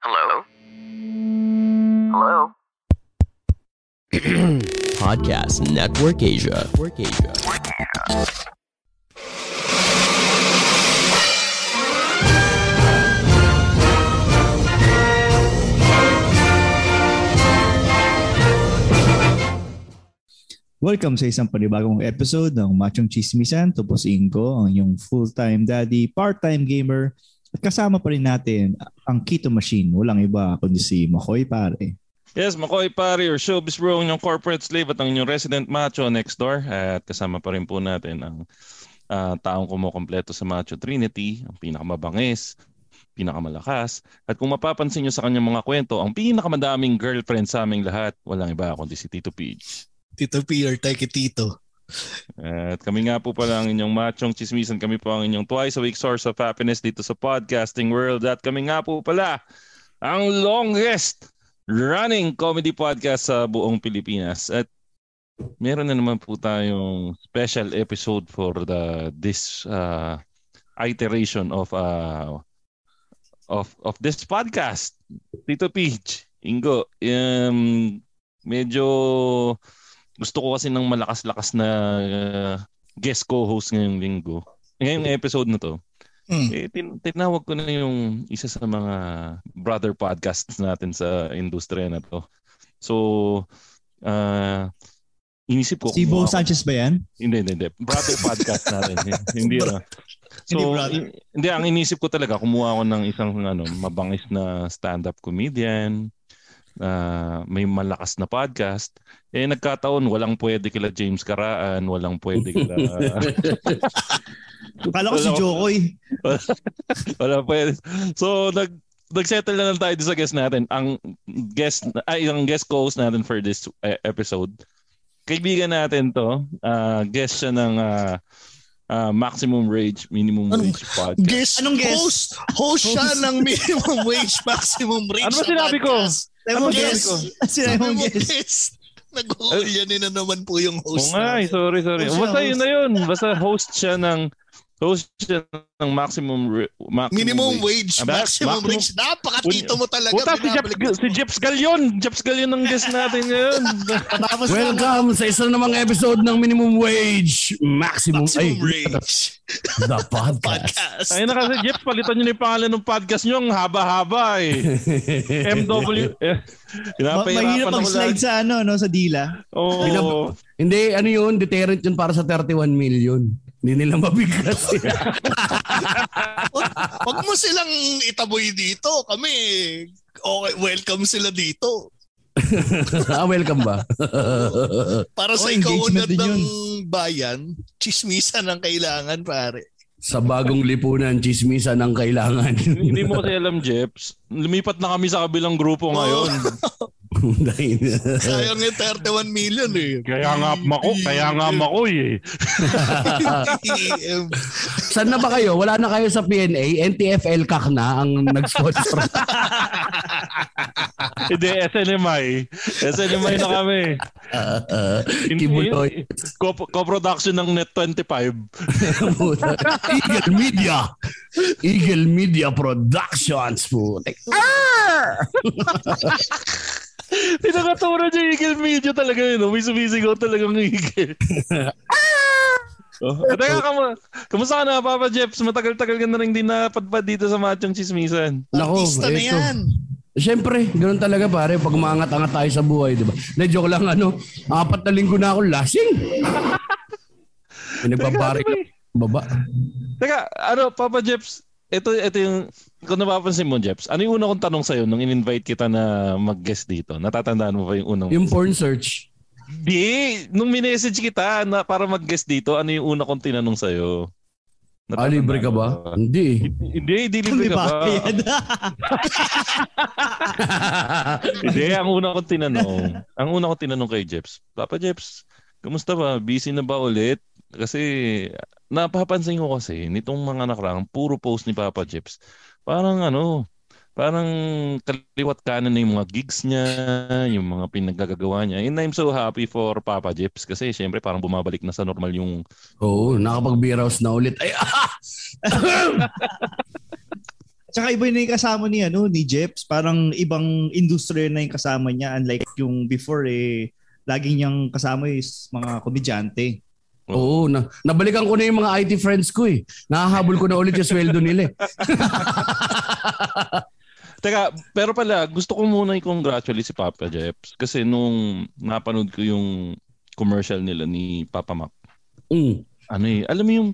Hello? Hello? Podcast Network Asia. Network Asia. Welcome sa isang panibagong episode ng Machong Chismisan. Ito po si Ingo, ang inyong full-time daddy, part-time gamer. At kasama pa rin natin ang Keto Machine. Walang iba kundi si Makoy pare. Yes, Makoy Pari or Showbiz Bro, ang inyong corporate slave at ang inyong resident macho next door. At kasama pa rin po natin ang uh, taong kumukompleto sa Macho Trinity, ang pinakamabangis, pinakamalakas. At kung mapapansin nyo sa kanyang mga kwento, ang pinakamadaming girlfriend sa aming lahat, walang iba kundi si Tito Peach. Tito P or Teke Tito. At kami nga po pala ang inyong machong chismisan. Kami po ang inyong twice a week source of happiness dito sa podcasting world. At kami nga po pala ang longest running comedy podcast sa buong Pilipinas. At meron na naman po tayong special episode for the this uh, iteration of uh, of of this podcast. Tito Peach, Ingo, um, medyo gusto ko kasi ng malakas-lakas na uh, guest co-host ngayong linggo. Ngayong episode na to. Hmm. Eh, tin- tinawag ko na yung isa sa mga brother podcasts natin sa industriya na to. So, uh, inisip ko... Si Bo ako- Sanchez ba yan? Hindi, hindi, hindi. Brother podcast natin. hindi na. Hindi So, brother. i- hindi, ang inisip ko talaga, kumuha ako ng isang ano, mabangis na stand-up comedian, na may malakas na podcast. Eh, nagkataon, walang pwede kila James Karaan, walang pwede kila... Kala ko si Wala ko- Jokoy. Wala pwede. So, nag nag-settle na lang tayo sa guest natin. Ang guest ay ang guest co-host natin for this eh, episode. Kaibigan natin 'to. Ah, guest siya ng ah, ah, Maximum Rage Minimum Anong Wage podcast. Guest Anong guest? host. Host siya ng minimum wage maximum rate Ano ba sinabi ko? podcast. Sabi Mo Sabi mo guess. guest. Nag-uulyanin na naman po yung Oo host. nga, eh, sorry, sorry. Basta yun na yun. Basta host siya ng host siya ng maximum re- maximum, Minimum wage. wage, maximum, maximum- rate. Napaka-tito mo talaga. Puta, si Jeps, si Jeps Galion. Jeps Galion ang guest natin ngayon. Welcome sa isa namang episode ng Minimum Wage Maximum, Maximum ay, rage. The Podcast. Podcast. Ayun na kasi, Jeff, palitan nyo na yung pangalan ng podcast nyo. Ang haba-haba eh. MW. Eh, mahirap mag-slide sa ano, no, sa dila. Pinap- Hindi, ano yun, deterrent yun para sa 31 million. Hindi nila mabiglas. Wag, wag mo silang itaboy dito. Kami, okay, welcome sila dito. ah, welcome ba? Para sa Oh, din ng yun. bayan, chismisan ang kailangan, pare. sa bagong lipunan, chismisan ang kailangan. Hindi mo kasi alam, Jeps. Lumipat na kami sa kabilang grupo ngayon. Dahil- Sayang yung 31 million eh. Kaya nga mako, kaya nga makoy eh. Saan na ba kayo? Wala na kayo sa PNA? NTFL CAC na ang nag-sponsor. Hindi, SNMI. SNMI na kami. Hindi- Kibuloy. Co- Co-production ng Net25. Eagle Media. Eagle Media Productions. Putek. Pinakaturo niya yung Eagle Media talaga yun. no? May sumisigaw talagang Eagle. Oh, teka, kamu, kamusta ka na, Papa Jeps? Matagal-tagal ka na rin din napadpad dito sa Machong Chismisan. Nako, Artista na yan. Siyempre, ganun talaga pare, pag umangat-angat tayo sa buhay, di ba? Na joke lang ano, apat na linggo na ako lasing. Nagbabarik na baba. Teka, ano, Papa Jeps, ito, ito yung, kung napapansin mo, Jeps, ano yung una kong tanong sa'yo nung in-invite kita na mag-guest dito? Natatandaan mo ba yung unang? Yung porn search. Di, nung minessage kita na para mag-guest dito, ano yung una kong tinanong sa'yo? Ah, libre ka ba? Hindi. Hindi, hindi libre ka ba? Hindi, ang una kong tinanong, ang una kong tinanong kay Jeps, Papa Jeps, kamusta ba? Busy na ba ulit? Kasi napapansin ko kasi nitong mga nakarang puro post ni Papa Jeps. Parang ano, parang kaliwat kanan na yung mga gigs niya, yung mga pinaggagawa niya. And I'm so happy for Papa Jeps kasi syempre parang bumabalik na sa normal yung Oo, nakapag-beer house na ulit. Ay, ah! Tsaka iba na yung kasama ni, ano, ni Jeps. Parang ibang industriya na yung kasama niya. Unlike yung before eh, lagi niyang kasama is mga komedyante. Oo, na, nabalikan ko na yung mga IT friends ko eh. Nahahabol ko na ulit yung sweldo nila eh. Teka, pero pala, gusto ko muna i-congratulate si Papa Jeps. Kasi nung napanood ko yung commercial nila ni Papa Mac, Mm. ano eh, alam mo yung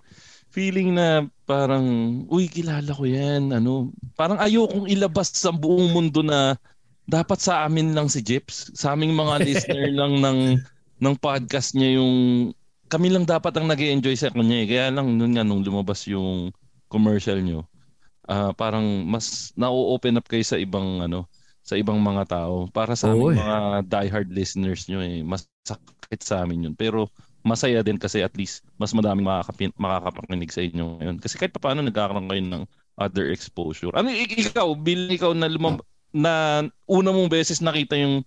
feeling na parang, uy, kilala ko yan. Ano, parang ayokong ilabas sa buong mundo na dapat sa amin lang si Jeps. Sa aming mga listener lang ng ng podcast niya yung kami lang dapat ang nag enjoy sa kanya eh. Kaya lang nun nga nung lumabas yung commercial nyo, ah parang mas na-open up kayo sa ibang ano, sa ibang mga tao. Para sa Oo aming eh. mga diehard listeners nyo eh, mas sakit sa amin yun. Pero masaya din kasi at least mas madaming makakapin, makakapakinig sa inyo ngayon. Kasi kahit paano nagkakaroon kayo ng other exposure. Ano ik- ikaw, bilang ikaw na lumab- na una mong beses nakita yung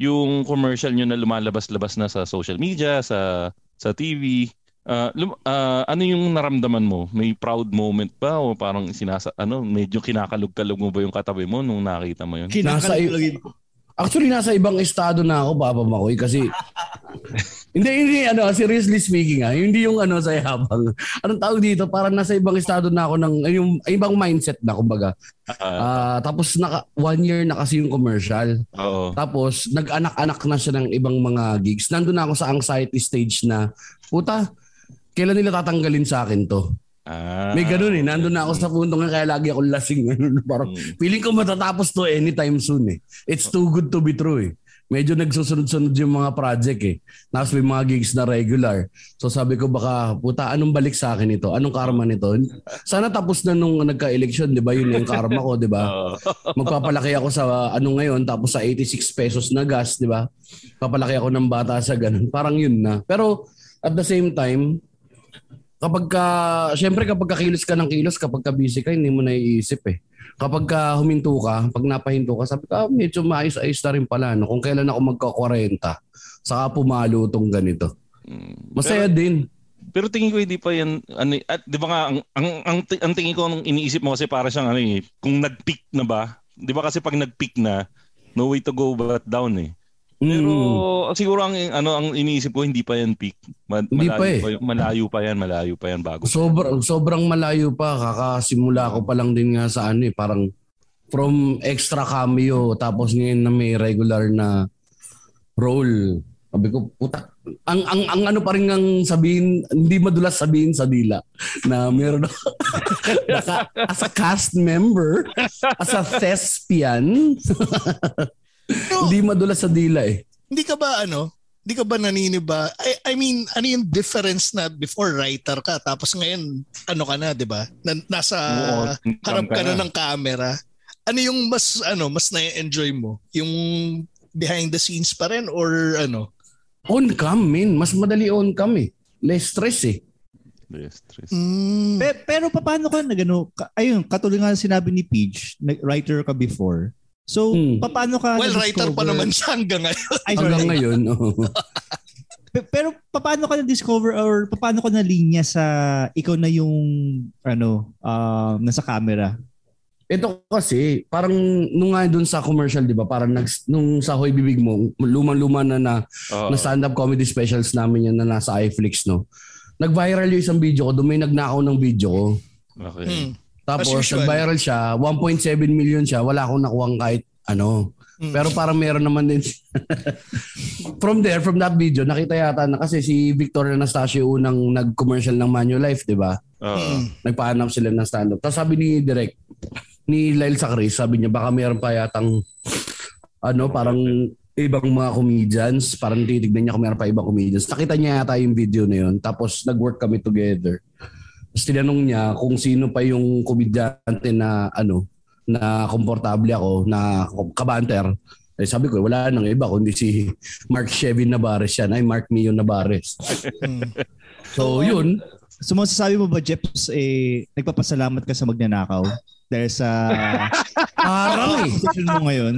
yung commercial nyo na lumalabas-labas na sa social media, sa sa TV, ah, lum- ah, ano yung naramdaman mo? May proud moment ba o parang sinasa ano, medyo kinakalog-kalog mo ba yung katabi mo nung nakita mo yun? Nasa- Kinakalagin Actually, nasa ibang estado na ako, Papa Makoy, kasi... hindi, hindi, ano, seriously speaking ah, hindi yung ano sa habang. Anong tawag dito? Parang nasa ibang estado na ako ng, yung ibang mindset na, kumbaga. Ah, tapos naka, one year na kasi yung commercial. oo. Tapos nag-anak-anak na siya ng ibang mga gigs. Nandun na ako sa anxiety stage na, puta, kailan nila tatanggalin sa akin to? Ah, May ganun eh. Nandun na ako sa punto nga kaya lagi ako lasing. Parang Mm. feeling ko matatapos to anytime soon eh. It's too good to be true eh. Medyo nagsusunod-sunod yung mga project eh. Tapos may mga gigs na regular. So sabi ko baka, puta, anong balik sa akin ito? Anong karma nito? Sana tapos na nung nagka-election, di ba? Yun yung karma ko, di ba? Magpapalaki ako sa ano ngayon, tapos sa 86 pesos na gas, di ba? Papalaki ako ng bata sa ganun. Parang yun na. Pero at the same time, kapag ka, syempre kapag ka kilos ka ng kilos, kapag ka busy ka, hindi mo naiisip eh. Kapag ka huminto ka, pag napahinto ka, sabi ka, ah, medyo maayos-ayos na rin pala. No? Kung kailan ako magka-40, saka pumalo tong ganito. Mm. Masaya din. Pero tingin ko hindi pa yan ano at 'di ba nga ang ang ang, ang tingin ko nung iniisip mo kasi para siyang ano eh kung nag-peak na ba 'di ba kasi pag nag-peak na no way to go but down eh. Pero Mm. siguro ang ano ang iniisip ko hindi pa yan peak. Ma- Hindi malayo pa eh. yun- malayo pa yan, malayo pa yan bago. Sobrang sobrang malayo pa kakasimula ko pa lang din nga sa ano eh parang from extra cameo tapos ngayon na may regular na role. Sabi ko, puta, ang, ang, ang ano pa rin ang sabihin, hindi madulas sabihin sa dila na meron ako naka- as a cast member, as a thespian, Hindi madulas sa dila eh. hindi ka ba ano? Hindi ka ba naniniba? I, I mean, ano yung difference na before writer ka tapos ngayon ano ka na, 'di ba? Na, nasa Oo, harap ka na na. ng camera. Ano yung mas ano, mas na-enjoy mo? Yung behind the scenes pa rin or ano? On cam, min. Mas madali on cam eh. Less stress eh. Yes, Tris. Mm, Pe- pero paano ka nagano? Ka- ayun, katulad nga sinabi ni Peach, writer ka before. So, Hmm. paano ka well, writer pa naman siya hanggang ngayon. Ay, sorry. Hanggang ngayon. oo. Pe- Pero paano ka na-discover or paano ka na-linya sa ikaw na yung ano, ah, nasa camera? Ito kasi, parang nung nga dun sa commercial, di ba? Parang nag, nung sa Hoy Bibig mo, lumang-luma na na, Oo. na stand-up comedy specials namin yan na nasa iFlix, no? Nag-viral yung isang video ko, doon may nagnakaw ng video ko. Okay. Hmm. Tapos nag-viral siya, 1.7 million siya, wala akong nakuhang kahit ano. Mm. Pero parang meron naman din. from there, from that video, nakita yata na kasi si Victor Anastasio unang nag-commercial ng Manulife, di ba? Oo. Mm. nagpahanap sila ng stand-up. Tapos sabi ni Direk, ni Lyle Sacris, sabi niya baka meron pa yatang ano, parang ibang mga comedians, parang titignan niya kung meron pa ibang comedians. Nakita niya yata yung video na yun. Tapos nag-work kami together. Tapos tinanong niya kung sino pa yung komedyante na ano, na komportable ako, na kabanter. Eh, sabi ko, wala nang iba kundi si Mark Chevin Navarez yan. Ay, Mark Mio Navarez. Mm. So, yun. So, masasabi mo ba, Jeps, eh, nagpapasalamat ka sa magnanakaw? Dahil sa Parang eh. mo ngayon?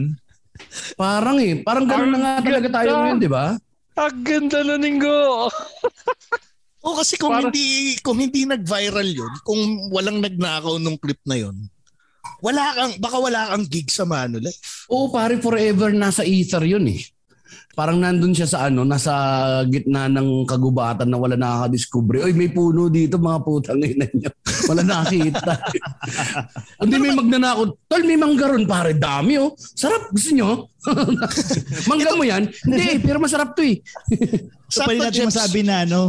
Parang eh. Parang ganun na nga talaga tayo ngayon, di ba? Ang ganda na ninggo. O kasi kung Para- hindi kung hindi nag-viral 'yun, kung walang nagnakaw nung clip na 'yon, Wala kang, baka wala kang gig sa Manulife. Oo, pare, forever nasa ether yun eh. Parang nandun siya sa ano, nasa gitna ng kagubatan na wala nakakadiscover. Oy, may puno dito, mga putang ina niyo. Wala nakita. Hindi may magnanakot. Tol, may manggaron pare. Dami oh. Sarap. Gusto nyo? Mangga mo yan? Hindi, pero masarap to eh. So, Sakto, pwede natin masabi na ano,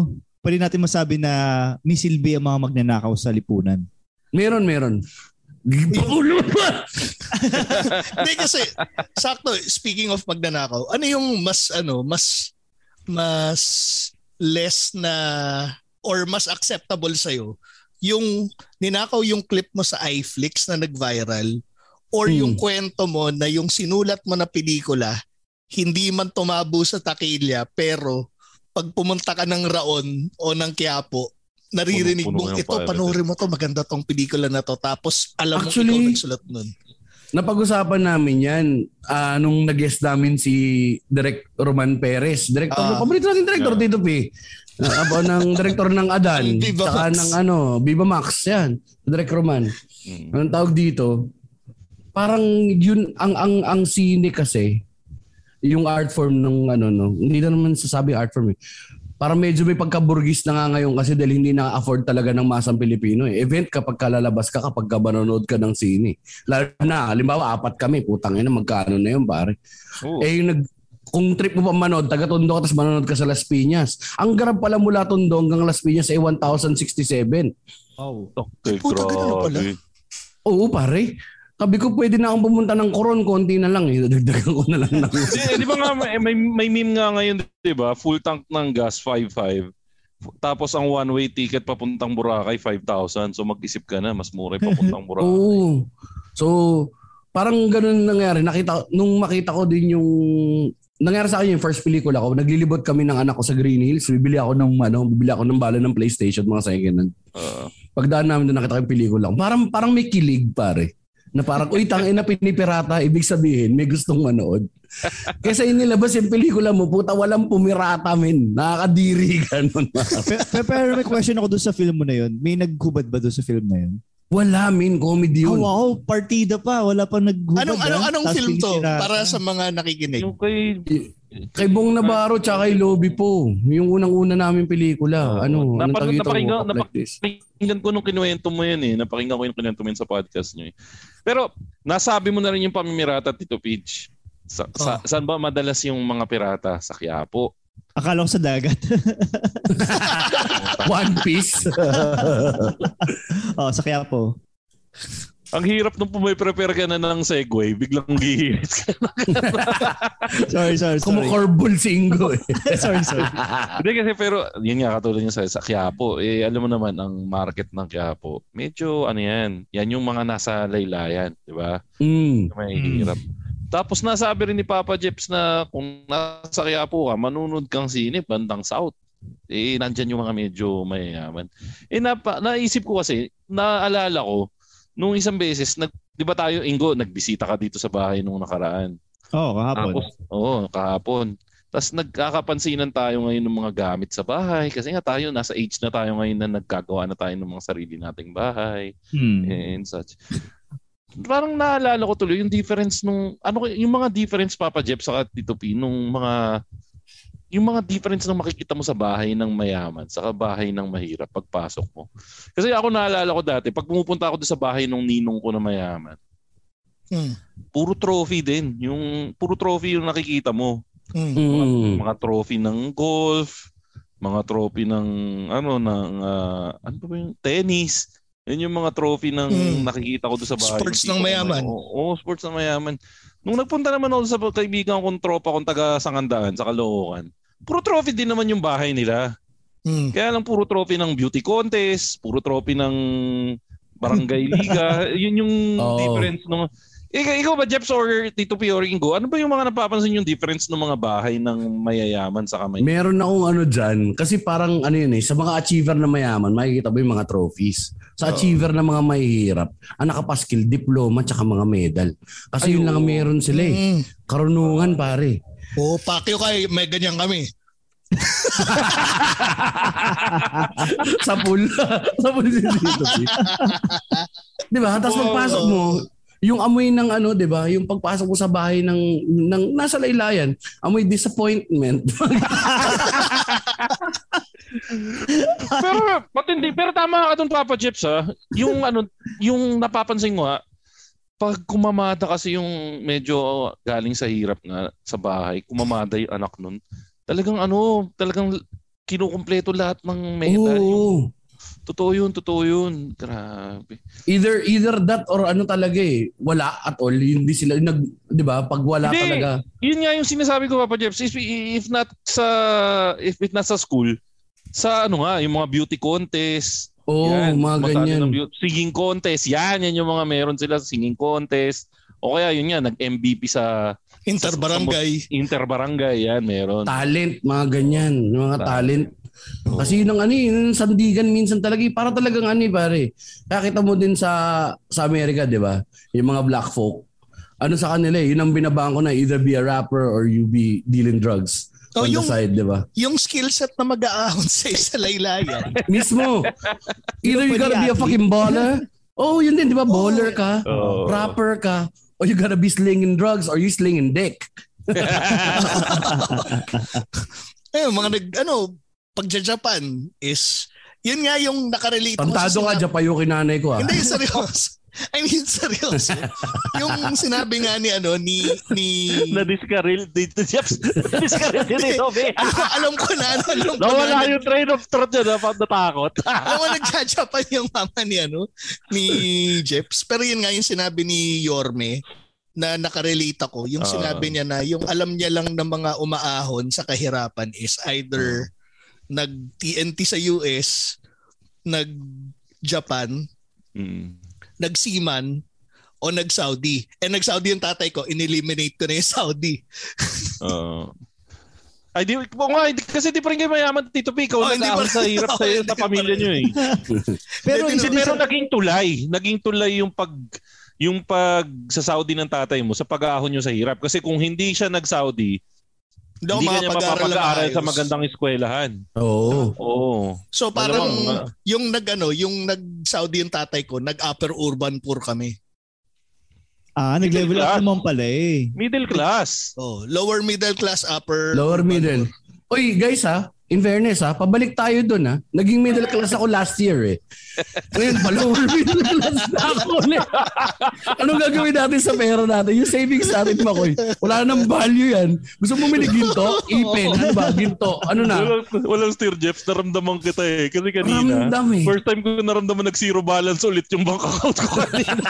pwede natin masabi na may silbi ang mga magnanakaw sa lipunan. Meron, meron. Pakulo pa! Hindi kasi, sakto, speaking of magnanakaw, ano yung mas, ano, mas, mas less na, or mas acceptable sa'yo, yung ninakaw yung clip mo sa iFlix na nag-viral, or Hmm. yung kwento mo na yung sinulat mo na pelikula, hindi man tumabo sa takilya, pero pag pumunta ka ng Raon o ng Quiapo, naririnig mo, ito, pirate." panoorin mo to, maganda tong pelikula na to. Tapos, alam mo Actually, ikaw nagsulat nun. Napag-usapan namin yan ah, nung nag-guest namin si Direk Roman Perez. Director, Ah. paborito natin director dito, P. Uh, abo ng director ng Adan. Viva Tsaka Max. ng ano, Viva Max. Yan. Direk Roman. Mm. Anong tawag dito? Parang yun, ang, ang, ang sine kasi, yung art form ng ano, no, hindi na naman sasabi art form eh. Parang medyo may pagkaburgis na nga ngayon kasi dahil hindi na-afford talaga ng masang Pilipino eh. Event kapag kalalabas ka, kapag ka manonood ka ng sine. Lalo na, halimbawa, apat kami, putang ina, magkano na yun, pare. Oo. Eh, yung nag, kung trip mo pa manood, taga Tondo ka, tapos manonood ka sa Las Piñas. Ang garab pala mula Tondo hanggang Las Piñas ay 1,067. Oh. Okay, Puta, ganun pala. Oo, pare. Sabi ko, pwede na akong pumunta ng Coron, konti na lang. Eh. Dagdagan ko na lang ng... Di, di ba nga may, may, meme nga ngayon, di ba? Full tank ng gas 5.5. Tapos ang one-way ticket papuntang Boracay 5,000. So mag-isip ka na, mas mura papuntang Boracay. Oo. So, parang ganun nangyari. Nakita, nung makita ko din yung nangyari sa akin yung first pelikula ko, naglilibot kami ng anak ko sa Green Hills. Bibili ako ng ano, bibili ako ng bala ng PlayStation mga second hand. Ah. Pagdaan namin doon nakita ko yung pelikula ko. Parang parang may kilig pare. Na parang, uy, tangin na pinipirata, ibig sabihin, may gustong manood. Kesa inilabas yung pelikula mo, puta, walang pumirata, men. Nakakadiri ka nun. Pero, pero may question ako doon sa film mo na yun. May naghubad ba doon sa film na yun? Wala, men. Comedy Oh, yun. wow, partida pa. Wala pang naghubad. Anong, anong, ah. anong Tapos film to? Para sa mga nakikinig. Yung kay... Kay Bong Navarro tsaka kay Lobby po. Yung unang-una namin pelikula. Oo. ano, anong Napanood- tawag ito? napakinggan- Like This. Pakinggan ko nung kinuwento mo yan eh. Napakinggan ko yung kinuwento mo yun sa podcast nyo eh. Pero nasabi mo na rin yung pamimirata, Tito Peach. Sa, sa, Oh. Saan ba madalas yung mga pirata? Sa Quiapo. Akala ko sa dagat. One Piece. oh, sa Quiapo. Ang hirap nung pumiprepare ka na ng segue, biglang gihirit ka. Sorry, sorry, sorry. Kumukorbol si Ingo eh. sorry, sorry. Hindi kasi pero, yun nga katulad niya sa, sa Quiapo. Eh, alam mo naman, ang market ng Quiapo, medyo ano yan, yan yung mga nasa laylayan, di ba? Mm. May hirap. Tapos nasabi rin ni Papa Jeps na kung nasa Quiapo ka, manunod kang sine, bandang South. Eh, nandyan yung mga medyo mayayaman. Eh, napa, naisip ko kasi, naalala ko, nung isang beses, nag, di ba tayo, Ingo, nagbisita ka dito sa bahay nung nakaraan. Oo, oh, kahapon. Tapos, oo, kahapon. Tapos nagkakapansinan tayo ngayon ng mga gamit sa bahay kasi nga tayo nasa age na tayo ngayon na nagkagawa na tayo ng mga sarili nating bahay Hmm. and such. Parang naalala ko tuloy yung difference nung ano yung mga difference Papa Jeff sa Tito P nung mga yung mga difference ng makikita mo sa bahay ng mayaman sa bahay ng mahirap pagpasok mo. Kasi ako naalala ko dati pag pumupunta ako sa bahay ng ninong ko na mayaman, Hmm. puro trophy din. Yung puro trophy yung nakikita mo. Hmm. Mm. mga trophy ng golf, mga trophy ng ano ng ah, ano ba yung tennis. Yan yung mga trophy ng Mm. nakikita ko doon sa bahay. Sports ng mayaman. Oo, oo, sports ng mayaman. Nung nagpunta naman ako sa kaibigan kong tropa kong taga Sangandaan sa Caloocan, puro trophy din naman yung bahay nila. Hmm. Kaya lang puro trophy ng beauty contest, puro trophy ng barangay liga. Yun yung Oo. difference nung ikaw, ikaw ba, Jeps or Tito P or Ingo, ano ba yung mga napapansin yung difference ng mga bahay ng mayayaman sa kamay? Meron akong ano dyan. Kasi parang ano yun eh. Sa mga achiever na mayaman, makikita mo yung mga trophies. Sa achiever na mga mahihirap, ang nakapaskil, diploma, tsaka mga medal. Kasi Ay, yun lang meron sila eh. Hmm. Karunungan pare. Oo, pakyo kay may ganyan kami. sa pool. sa pool din dito. Pete. 'Di ba? Tapos pagpasok mo, yung amoy ng ano, 'di ba? Yung pagpasok mo sa bahay ng ng nasa laylayan, amoy disappointment. pero matindi. Pero tama ka dun, Papa Jeps, ha? Yung ano, yung napapansin ko, ha? Pag kumamada kasi yung medyo galing sa hirap na sa bahay, kumamada yung anak nun, talagang ano, talagang kinukumpleto lahat ng meta. Yung, Oo. totoo yun, totoo yun. Grabe. Either either that or ano talaga eh, wala at all. Hindi sila nag 'di ba? Pag wala Hindi. talaga. Yun nga yung sinasabi ko, Papa Jeps. If, if not sa, if it not sa school, sa ano nga, yung mga beauty contest, Oo, Yan, mga ganyan. ng singing contest. Yan, yan yung mga meron sila sa singing contest. O kaya yun nga, nag-MVP sa Interbarangay. interbarangay. Yan, meron. Talent, mga ganyan, yung mga Talent. talent. Kasi yun ang ano, eh, yun ang sandigan minsan talaga, eh, para talagang ano eh, pare. Kaya kita mo din sa sa Amerika, 'di ba? Yung mga black folk. Ano sa kanila eh, yun ang binabaan ko na either be a rapper or you be dealing drugs Oh, on the yung- side, 'di ba? Yung skill set na mag-aahon sa isa laylayan. Mismo. Either you gotta be a fucking baller. Oh, yun din, 'di ba? Baller ka, Oo. rapper ka, or you gotta be slinging drugs or you slinging dick. Eh, mga nag, ano, pagja-Japan is, yun nga yung nakarelate ko sa Tantado ka, sinabi- Japan yung kinanay ko ah. Hindi, seryoso. I mean, seryoso. yung sinabi nga ni, ano, ni, ni, Na-discarrel dito, Jeps. Na-discarrel din ito, be. alam ko na, ano, alam ko Nawala na, yung train of thought niya, dapat natakot. alam mo, nagja-Japan yung mama ni, ano, ni Jeps. Pero yun nga yung sinabi ni Yorme, na nakarelate ako, yung Ah. sinabi niya na yung alam niya lang ng mga umaahon sa kahirapan is either nag-TNT sa US, nag-Japan, Mm. nag-Seaman, o nag-Saudi. Eh, nag-Saudi yung tatay ko, ineliminate ko na yung Saudi. Oo. Ay, di, o nga, kasi di pa rin kayo mayaman, Tito P. Ikaw Oh, hindi pa- sa hirap sa, Oh, sa pa pamilya rin. nyo eh. Pero Hindi, Pero naging tulay. Naging tulay yung pag yung pag sa Saudi ng tatay mo sa pag-aahon nyo sa hirap. Kasi kung hindi siya nag-Saudi, Hindi ako hindi mapapag-aaral sa magandang eskwelahan. Oo. Oo. So parang Malamang, yung nag ano, yung nag-Saudi yung tatay ko, nag-upper urban poor kami. ah, nag-level up naman pala eh. Middle class. Oh, lower middle class, upper Lower middle. Oy, guys ha, in fairness ha, pabalik tayo doon ha. Naging middle class ako last year eh. Ngayon pa, lower middle class na ako ulit. Anong gagawin natin sa pera natin? Yung savings natin, Makoy. Wala nang value yan. Gusto mo bumili ginto? Ipin. Ano ba? Ginto. Ano na? Walang, walang steer, Jeps. Naramdaman kita eh. Kasi kanina, Ramdam eh. first time ko naramdaman nag-zero balance ulit yung bank account ko kanina.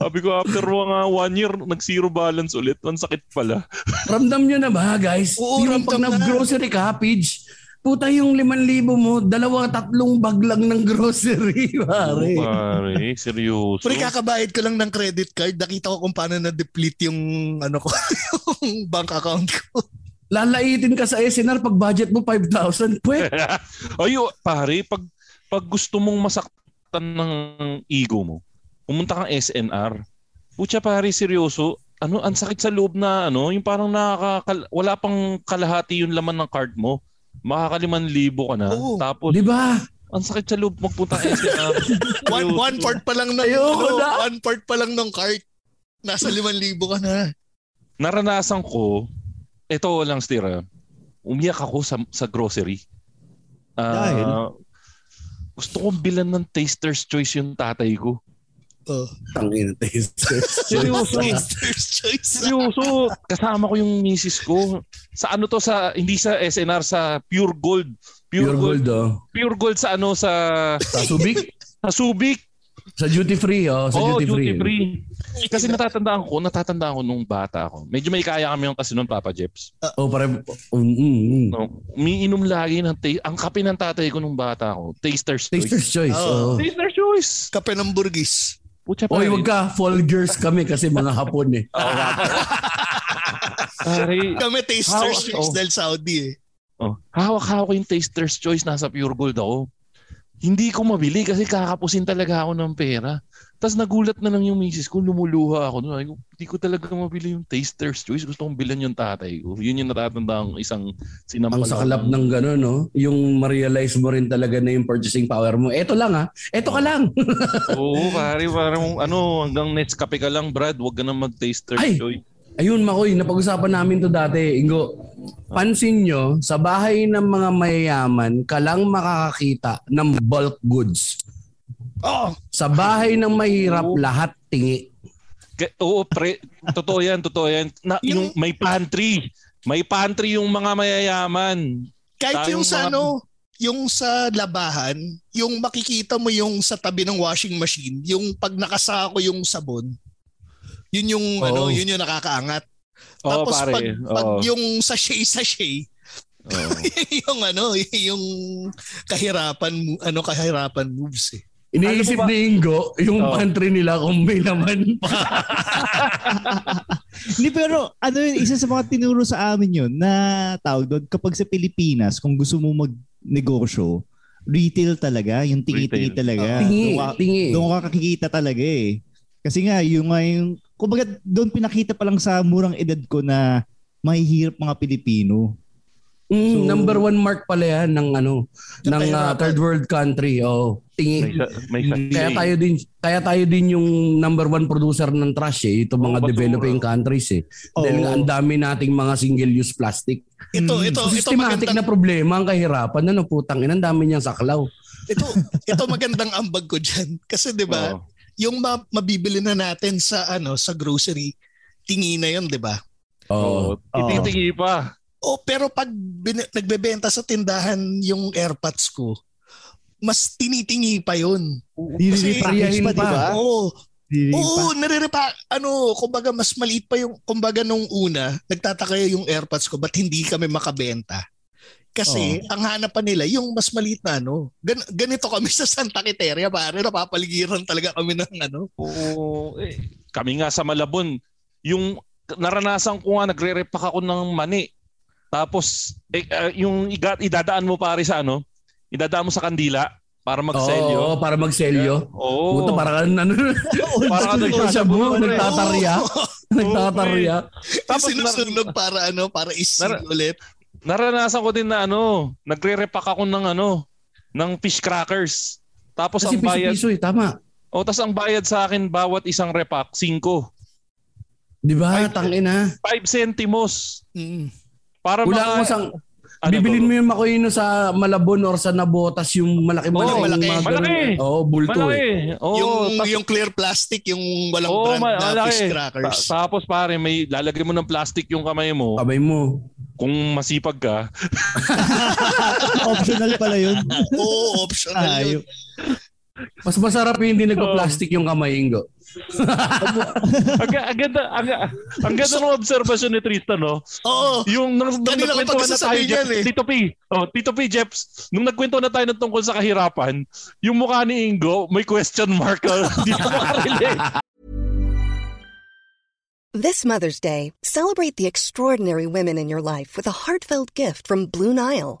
Sabi ko, after mga one year, nag-zero balance ulit. Ang sakit pala. Ramdam nyo na ba, guys? Oo, yung pag ramdam na. Nag-grocery ka, Pidge, puta yung 5,000 mo, dalawa, tatlong bag lang ng grocery, pare. Oh, pare, seryoso. Pre, kakabayad ko lang ng credit card. Nakita ko kung paano na-deplete yung ano ko, yung bank account ko. Lalaitin ka sa SNR pag budget mo 5,000. Pwede. Ayo, pare, pag pag gusto mong masaktan ng ego mo, pumunta kang SNR. Pucha pare, seryoso. Ano, ang sakit sa loob na ano, yung parang nakaka wala pang kalahati yung laman ng card mo. Makakaliman libo ka na. Oo. Tapos, Di ba? ang sakit sa loob magpunta kang SNR. One, one part pa lang ng Ayoko ano, na. one part pa lang ng cart. Nasa 5,000 ka na. Naranasan ko, ito lang stira, umiyak ako sa, sa grocery. Ah, Dahil? Gusto kong bilan ng taster's choice yung tatay ko. Oh. Tangin. Seryoso. Taster's choice. Seryoso, kasama ko yung misis ko. Sa ano to sa hindi sa SNR sa Pure Gold. Pure, Pure Gold. gold, oh. Pure Gold sa ano sa Sa Subic? sa Subic. Sa duty free, oh. Sa oh, duty, free. duty free. Kasi natatandaan ko, natatandaan ko nung bata ako. Medyo may kaya kami yung kasi noon Papa Jeps. Oh, pare. Mm, mm, mm. No, umiinom lagi ng ta- ang kape ng tatay ko nung bata ako. Taster's Choice. Taster's choice. Oh. Oh. Taster's Choice. Kape ng burgis. Putya Oy, pare. wag ka. Folgers kami kasi mga hapon eh. Oo. Pare, Kami taster's How- choice oh. dahil Saudi eh. Oh, hawak-hawak ko yung Taster's Choice nasa Pure Gold ako. Hindi ko mabili kasi kakapusin talaga ako ng pera. Tapos nagulat na lang yung misis ko, lumuluha ako. Sabi ko, Hindi ko talaga mabili yung taster's choice. Gusto kong bilan yung tatay ko. Yun yung natatanda ang isang sinampal. Ang sakalap ng gano'n, no? Yung ma-realize mo rin talaga na yung purchasing power mo. Eto lang ha. Eto ka lang. Oo, pare, parang ano, hanggang Nescafe ka lang, Brad. Huwag ka na mag-taster's Ay! choice. Ayun, Makoy, napag-usapan namin to dati. Ingo, pansin nyo, sa bahay ng mga mayayaman, ka lang makakakita ng bulk goods. Oo. Sa bahay ng mahirap, lahat tingi. Oo, pre, totoo yan, totoo yan. Na, yung, Yung- may pantry. May pantry yung mga mayayaman. Kahit Tayong yung sa mga- ano, yung sa labahan, yung makikita mo yung sa tabi ng washing machine, yung pag nakasako yung sabon, yun yung Oo. ano, yun yung nakakaangat. Oo, Tapos pare. pag, pag Oo. yung sachet sachet, Oo. yung ano, yung kahirapan mo- ano kahirapan moves eh. Iniisip Ano ni Ingo, yung Oo. pantry nila kung may laman pa. Hindi pero ano yun, isa sa mga tinuro sa amin yun na tawag doon kapag sa Pilipinas kung gusto mo magnegosyo, retail talaga, yung tingi-tingi talaga. tingi, Doon ka- tingi. Doon ka kakikita talaga eh. Kasi nga, yung nga yung, kumbaga doon pinakita pa lang sa murang edad ko na mahihirap mga Pilipino. Mm, So- number one mark pala yan ng ano, ng kahirapan. third world country. Oh, May, tingi. sa- may sachet. Kaya tayo din kaya tayo din yung number one producer ng trash eh, ito Oo, mga basura. developing countries eh. Dahil Oo. nga ang dami nating mga single use plastic. Ito, Mm. ito, ito Systematic magandang, na problema ang kahirapan. Ano putang ina, ang dami niyang saklaw. ito, ito magandang ambag ko diyan. Kasi 'di ba, Oo. yung ma- mabibili na natin sa ano, sa grocery, tingi na 'yon, 'di ba? Oo. Tititingi pa. Oh, pero pag bin- nagbebenta sa tindahan yung AirPods ko, mas tinitingi pa 'yon. Kasi- Nire-repackage pa, pa. di ba? Oo. Oo, nare-repa ano, kumbaga mas maliit pa yung kumbaga nung una, nagtataka yung AirPods ko ba't hindi kami makabenta. Kasi ang hanapan nila yung mas maliit na ano. Gan- ganito kami sa Santa Quiteria, pare, napapaligiran talaga kami ng ano. Oo. Eh, kami nga sa Malabon, yung naranasan ko nga, nagre-repack ako ng mani. Tapos, eh, ah, yung idadaan mo pare sa ano, idadaan mo sa kandila para Oo, mag-selyo. para magselyo. Oo. Puta, para ka ano, Para ka Ito nagsasabu, siya bu, pre. nagtatarya. Nagtatarya. Tapos sinusunog para ano, para isin Nar- ulit. Naranasan ko din na ano, nagre-repack ako ng ano, ng fish crackers. Tapos Kasi ang bayad, piso-piso eh, tama. oh, tapos ang bayad sa akin bawat isang repack 5. Di ba? Ay, Tangina. 5 centimos. Mm. Para Wala maka- akong sang... Ano Bibilin mo yung makoyino sa Malabon or sa Nabotas yung malaki malaki. Oo, malaki. Malaki. Oo, bulto Malaki. eh. Oo, yung tas- yung clear plastic, yung walang Oo, brand ma- na malaki. fish crackers. Ta- tapos pare, may lalagay mo ng plastic yung kamay mo. Kamay mo. Kung masipag ka, Optional pala yun. Oo, optional yun. Mas masarap yung hindi nagpa-plastic yung kamay, Ingo. ang, ang ganda, ang, ang ganda ng obserbasyon ni Tristan, no? Oo. Yung nung, nung nagkwento na tayo, Jeff, eh. Tito P, oh, Tito P, Jeps, nung nagkwento na tayo ng tungkol sa kahirapan, yung mukha ni Ingo, may question mark. Hindi ko makarelate. This Mother's Day, celebrate the extraordinary women in your life with a heartfelt gift from Blue Nile.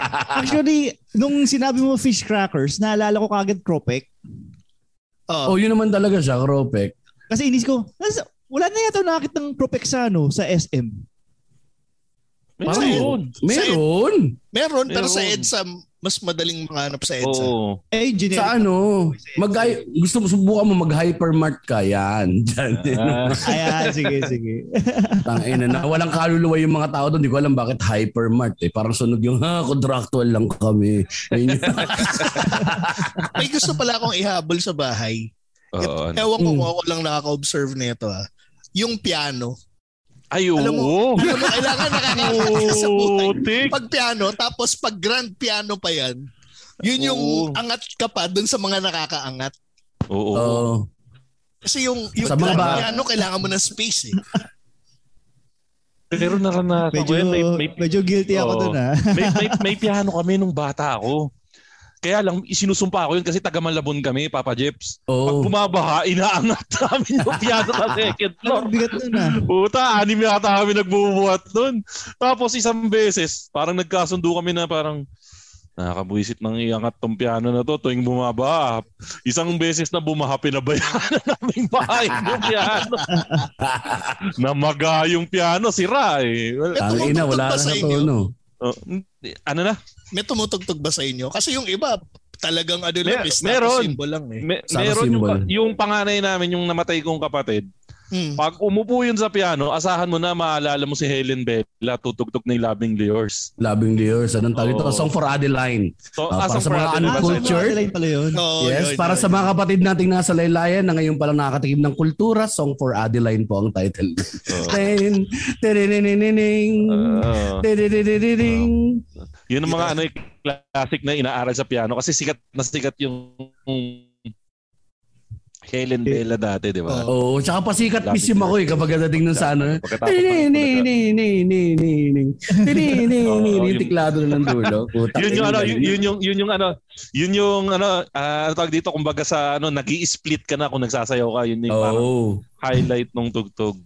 Actually, nung sinabi mo fish crackers, naalala ko kagad Cropek. Oo. Oh, yun naman talaga siya, Kropek. Kasi inis ko, "Nasa- wala na yata nakit ng Cropek sa, ano, sa SM. Parang Meron. Meron. Meron, pero sa Meron. EDSA, mas madaling mahanap sa EDSA. Oo. Eh, generic. Sa ano, mag gusto mo subukan mo mag-hypermart ka yan. Diyan. Ah, Ayan, sige, sige. Tangina na. Walang kaluluwa yung mga tao doon. Di ko alam bakit hypermart eh. Parang sunog yung, ha, contractual lang kami. May gusto pala akong ihabol sa bahay. oo. Ewan ko Mm. kung ako lang nakaka-observe nito ah. Yung piano. Ay, oo. Alam mo, Alam mo, kailangan nakakakita sa buhay. Pag piano, tapos pag grand piano pa yan, yun yung Oo. angat ka pa dun sa mga nakakaangat. Oo. Oo. Kasi yung, yung Sa grand ba- piano, kailangan mo ng space eh. Pero naranasan ko Medyo, yan. May, may, medyo guilty ako dun ah. may, may, may piano kami nung bata ako. Kaya lang, isinusumpa ko yun kasi taga Malabon kami, Papa Jeps. Pag Oo. bumabaha, inaangat namin yung piano sa second floor. Bigat nun ah. Puta, anim yata kami nagbubuhat nun. Tapos isang beses, parang nagkasundo kami na parang nakakabuisit ng iangat tong piano na to tuwing bumabaha. Isang beses na bumaha, pinabayaan na namin bahay yung piano. Namaga yung piano, sira eh. Well, May Ang ina, tumutugtog wala na sa tono. oh, ano na? May tumutugtog ba sa inyo? Kasi yung iba, talagang ano lang, Mer- status meron. symbol lang eh. Me- Sa meron yung, symbol. yung panganay namin, yung namatay kong kapatid. Hmm. Pag umupo yun sa piano, asahan mo na maalala mo si Helen Bella, tutugtog na yung Labing Leors. Labing Lears. Anong tawag ito? Oo. Song for Adeline. So, Ah, asang para sa mga uncultured-? Cultured? Culture? pala yun. Oo, yes, yun, para yun. sa mga kapatid nating nasa laylayan na ngayon palang nakakatikim ng kultura, Song for Adeline po ang title. Oo. Ten, tererenining, Oo. tererenining. Yun ang mga ano, yung classic na inaaral sa piano kasi sikat na sikat yung Helen Bella dati, di ba? Oo, tsaka pasikat mismo ako eh kapag dating nun sa ano. Yung tiklado na ng dulo. Yun yung ano, yun, yun yung yun yung ano, yun yung ano, ano tawag dito kumbaga sa ano, nag-i-split ka na kung nagsasayaw ka, yun yung parang highlight nung tugtog.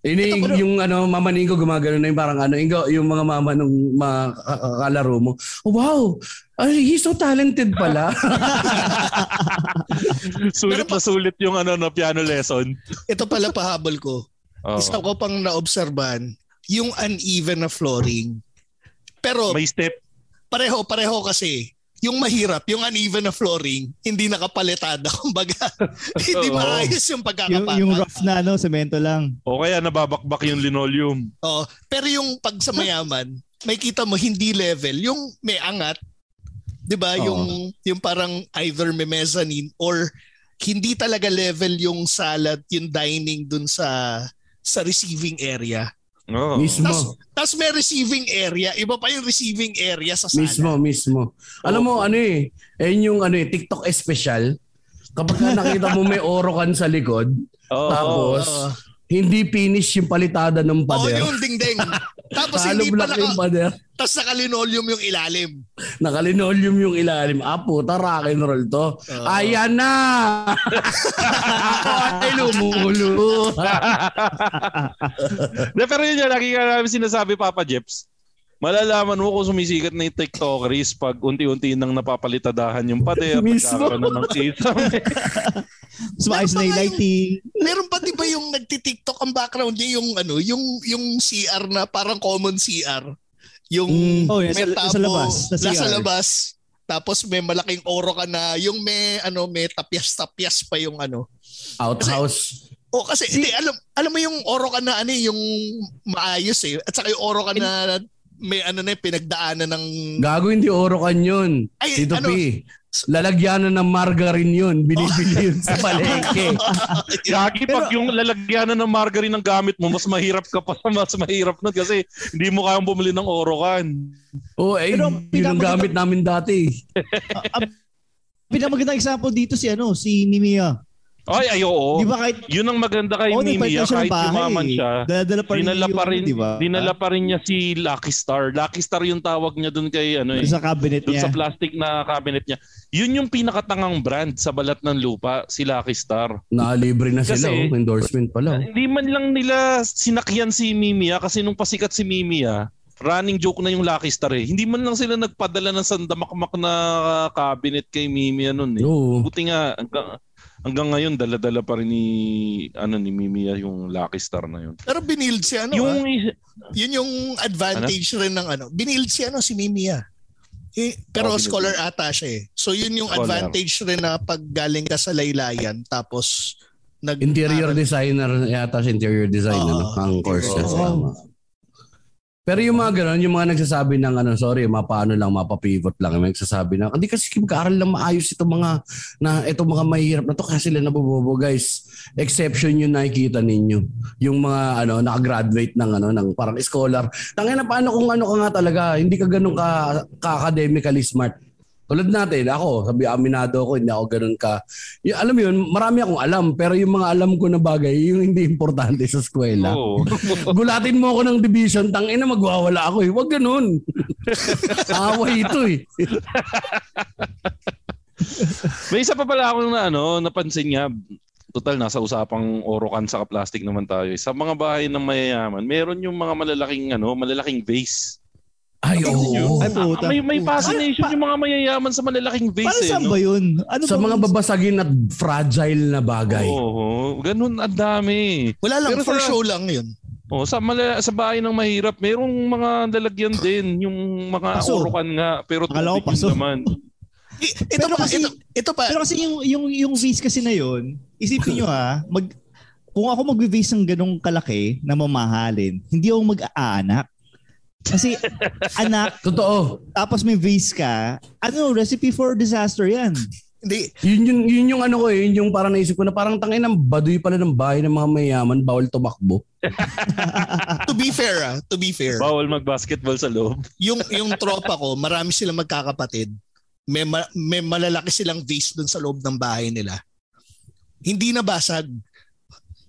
Ini Ito, pero- yung ano, mama Nico gumagano na yung parang ano, Ingo, yung mga mama nung mga ka- ka- kalaro mo. Oh, wow! Ay, he's so talented pala. sulit na sulit yung ano na piano lesson. Ito pala pahabol ko. Oo. Isa ko pang naobserban, yung uneven na flooring. Pero May step. pareho, pareho kasi. Yung mahirap, yung uneven na flooring, hindi nakapalitada. Kumbaga, hindi Oo. maayos yung Yung, pagkakapakat. yung rough na ano, semento lang. O kaya nababakbak yung linoleum. Oo. Pero yung pag sa mayaman, may kita mo hindi level. Yung may angat, 'di ba? Oo. Yung yung parang either may mezzanine or hindi talaga level yung salad, yung dining dun sa sa receiving area. Oo. mismo. Tas, tas may receiving area, iba pa yung receiving area sa sala. Mismo, mismo. Alam mo, ano eh, ayun yung ano eh, TikTok special. Kapag ka nakita mo may orokan sa likod, Oo. tapos Oo. hindi finish yung palitada ng Oo, pader. yung dingding. Tapos Halo hindi pa block yung naka, pader. tas naka-linoleum yung ilalim. Nakalinoleum yung ilalim. Ah, puta, rock and roll to. Oo. Ayan na! Ay, lumulo. De, pero yun yun, lagi ka namin sinasabi, Papa Jeps. Malalaman mo kung sumisikat na yung TikTokers pag unti-unti nang napapalitadahan yung pader. Mismo. pagkakaroon na ng kisame. Maayos na lighting. Meron pa 'di ba yung nagti-TikTok ang background niya yung ano, yung yung CR na parang common CR. Yung Mm. Oh, yan, may sa- sa tabo, labas, sa nasa labas. Tapos may malaking oro ka na yung may ano may tapyas-tapyas pa yung ano. Outhouse. O kasi hindi alam alam mo yung oro ka na ano eh, yung maayos eh. At saka yung oro ka na may ano na eh, pinagdaanan ng Gago hindi orokan yun. Ay, Tito ano? P. Lalagyanan ng margarine yun. Binibili yun sa palengke. Gagi, pag yung lalagyanan ng margarine ng gamit mo, mas mahirap ka pa, mas mahirap nun kasi hindi mo kayang bumili ng orokan. Oo, eh, Pero yun ang gamit namin dati. Pinamagandang example dito si ano, si Nimia. Ay, ay, oo. Di ba kahit Yun ang maganda kay Oo, Mimi, ng kahit bahay. yumaman siya. Dala-dala pa rin Dinala yung, pa rin, di ba? dinala pa rin niya si Lucky Star. Lucky Star yung tawag niya dun kay ano eh. Sa cabinet Dun niya. sa plastic na cabinet niya. Yun yung pinakatangang brand sa balat ng lupa, si Lucky Star. Nakalibre na sila. Kasi- oh. Endorsement pala. oh. Hindi man lang nila sinakyan si Mimia kasi nung pasikat si Mimia, running joke na yung Lucky Star eh. Hindi man lang sila nagpadala ng sandamakmak na cabinet kay Mimia nun eh. Oo. Buti nga hanggang, ngayon dala-dala pa rin ni ano ni Mimia yung Lucky Star na yun. Pero binild si ano yung ah. Yun yung advantage rin ng ano. Binild si ano si Mimia. Eh, pero Oh, binild. scholar ata siya eh. So yun yung Scholar. advantage rin na pag galing ka sa laylayan tapos nag Interior designer yata si interior design Oo. ano, ang course niya. Oo. Pero yung mga ganun, yung mga nagsasabi ng ano, sorry, mapaano lang, mapapivot lang, may nagsasabi na, hindi kasi mag-aaral lang maayos itong mga, na itong mga mahirap na to kasi sila nabubobo, guys. Exception yung nakikita ninyo. Yung mga ano, nakagraduate ng ano, ng parang scholar. Tangina na paano kung ano ka nga talaga, hindi ka ganun ka, ka academically smart. Tulad natin, ako, sabi aminado ako, hindi ako ganun ka. Yung, alam mo yun, marami akong alam, pero yung mga alam ko na bagay, yung hindi importante sa eskwela. Oo. Gulatin mo ako ng division, tangina magwawala ako eh. Huwag ganun. Away ito eh. May isa pa pala akong na, ano, napansin nga, total nasa usapang orokan sa plastic naman tayo. Sa mga bahay ng mayayaman, meron yung mga malalaking ano, malalaking vase. Ay, oo. Ay, puta. May may fascination yung mga mayayaman sa malalaking vase Para eh, saan no? ba yun? Ano Sa ba- mga babasagin at fragile na bagay. Oo, ganun ang dami. Wala lang, Pero for sa- show lang yun. Oh, sa mala- sa bahay ng mahirap, merong mga lalagyan din, yung mga Paso. orokan nga, pero tubig paso. yun naman. I- Ito Pero pa, kasi- ito, ito pa. Pero kasi yung yung yung vase kasi na yun, isipin nyo ha, mag kung ako magbe-vase ng ganong kalaki na mamahalin, hindi ako mag-aanak. Kasi anak, Totoo. tapos may vase ka, ano, recipe for disaster yan. Hindi, Yun, yun, yun yung ano ko eh, yun yung parang naisip ko na parang tangin ng baduy pala ng bahay ng mga mayaman, bawal tumakbo. to be fair ah, to be fair. Bawal mag-basketball sa loob. Yung yung tropa ko, marami silang magkakapatid. May ma- may malalaki silang vase doon sa loob ng bahay nila. Hindi nabasag.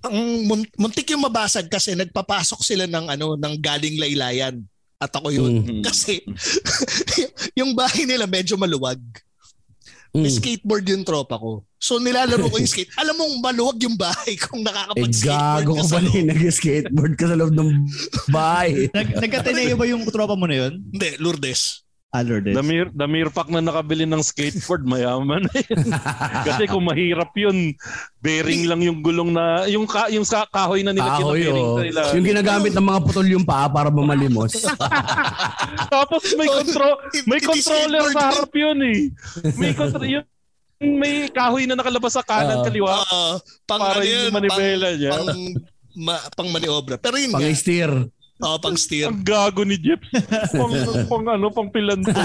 Ang mun- muntik yung mabasag kasi nagpapasok sila ng ano ng galing laylayan. At ako yun. Mm. Kasi yung bahay nila medyo maluwag. May Mm. skateboard yung tropa ko. So nilalaro ko yung skate. Alam mong maluwag yung bahay kung Eh nakakapag-skateboard gago ka sa loob. eh, nag-skateboard ka sa loob ng bahay. Nag nagkatineo ba yung tropa mo na yun? Hindi, Lourdes. Ah, Lourdes. Damir, damir pack na nakabili ng skateboard, mayaman na yun. Kasi kung mahirap yun, bearing lang yung gulong na, yung, ka, yung sa kahoy na ng Kahoy, bearing oh. nila. Yung ginagamit ng mga putol yung paa para mamalimos. Tapos may control, may controller sa harap yun eh. May control, yun, may kahoy na nakalabas sa kanan, Ah. kaliwa. Oo, pang Para ano yung yun, manibela pang, niya. Pang, ma, pang maniobra. Pero yun nga, Pang-steer. Oh, pang steer. Ang gago ni Jeff. pang, pang ano, pang pilanto.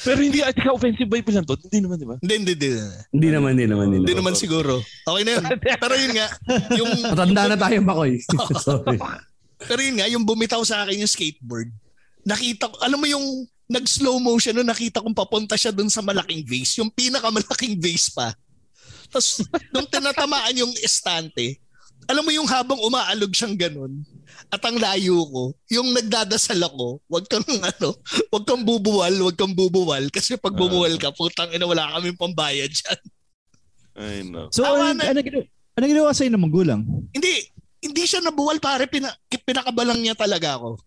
Pero hindi, at ka offensive ba yung pilanto? Hindi naman, di ba? Hindi, hindi, hindi. Hindi naman, hindi naman. Hindi naman siguro. Okay na yun. Pero yun nga, yung, Matanda na tayo, Makoy. Sorry. pero yun nga, yung bumitaw sa akin yung skateboard, nakita ko, alam mo yung nag-slow motion no, nakita kong papunta siya dun sa malaking vase, yung pinakamalaking vase pa. Tapos, nung tinatamaan yung estante, alam mo yung habang umaalog siyang ganun, at ang layo ko, yung nagdadasal ako, wag kang ano, wag kang bubuwal, wag kang bubuwal, kasi pag bumuwal ka, putang ina, wala kaming pambayad dyan. Ay, no. So, Tama ano, na. ano, ginawa, ano ginawa sa'yo ng magulang? Hindi, hindi siya nabuwal pare, pina, pinakabalang niya talaga ako.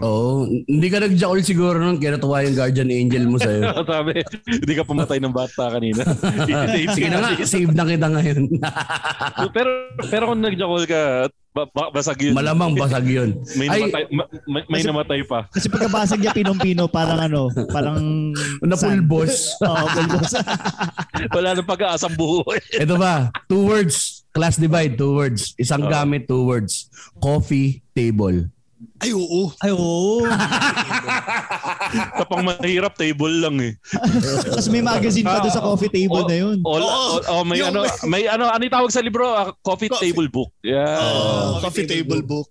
Oo. hindi ka nag-jackal siguro nung kaya natuwa yung guardian angel mo sa'yo. Sabi, hindi ka pumatay ng bata kanina. Sige na nga, save na kita ngayon. pero pero kung nag-jackal ka, ba- ba- basag yun. Malamang basag yun. May Ay, namatay, ma- may, may namatay pa. Kasi pagkabasag niya pinong-pino, parang ano, parang... napulbos. Oo, pulbos. Wala nang pag-aasang buhay. Ito ba? Two words. Class divide, two words. Isang Oo. gamit, two words. Coffee table. Ay, oo. Ay, oo. Sa pang mahirap, table lang eh. Tapos may magazine pa doon sa coffee table Oh, na yun. All, Oo. all- oh, may Yung- ano, may ano, ano yung tawag sa libro? Ah, coffee, Coffee. table book. Yeah. Oh, coffee table book.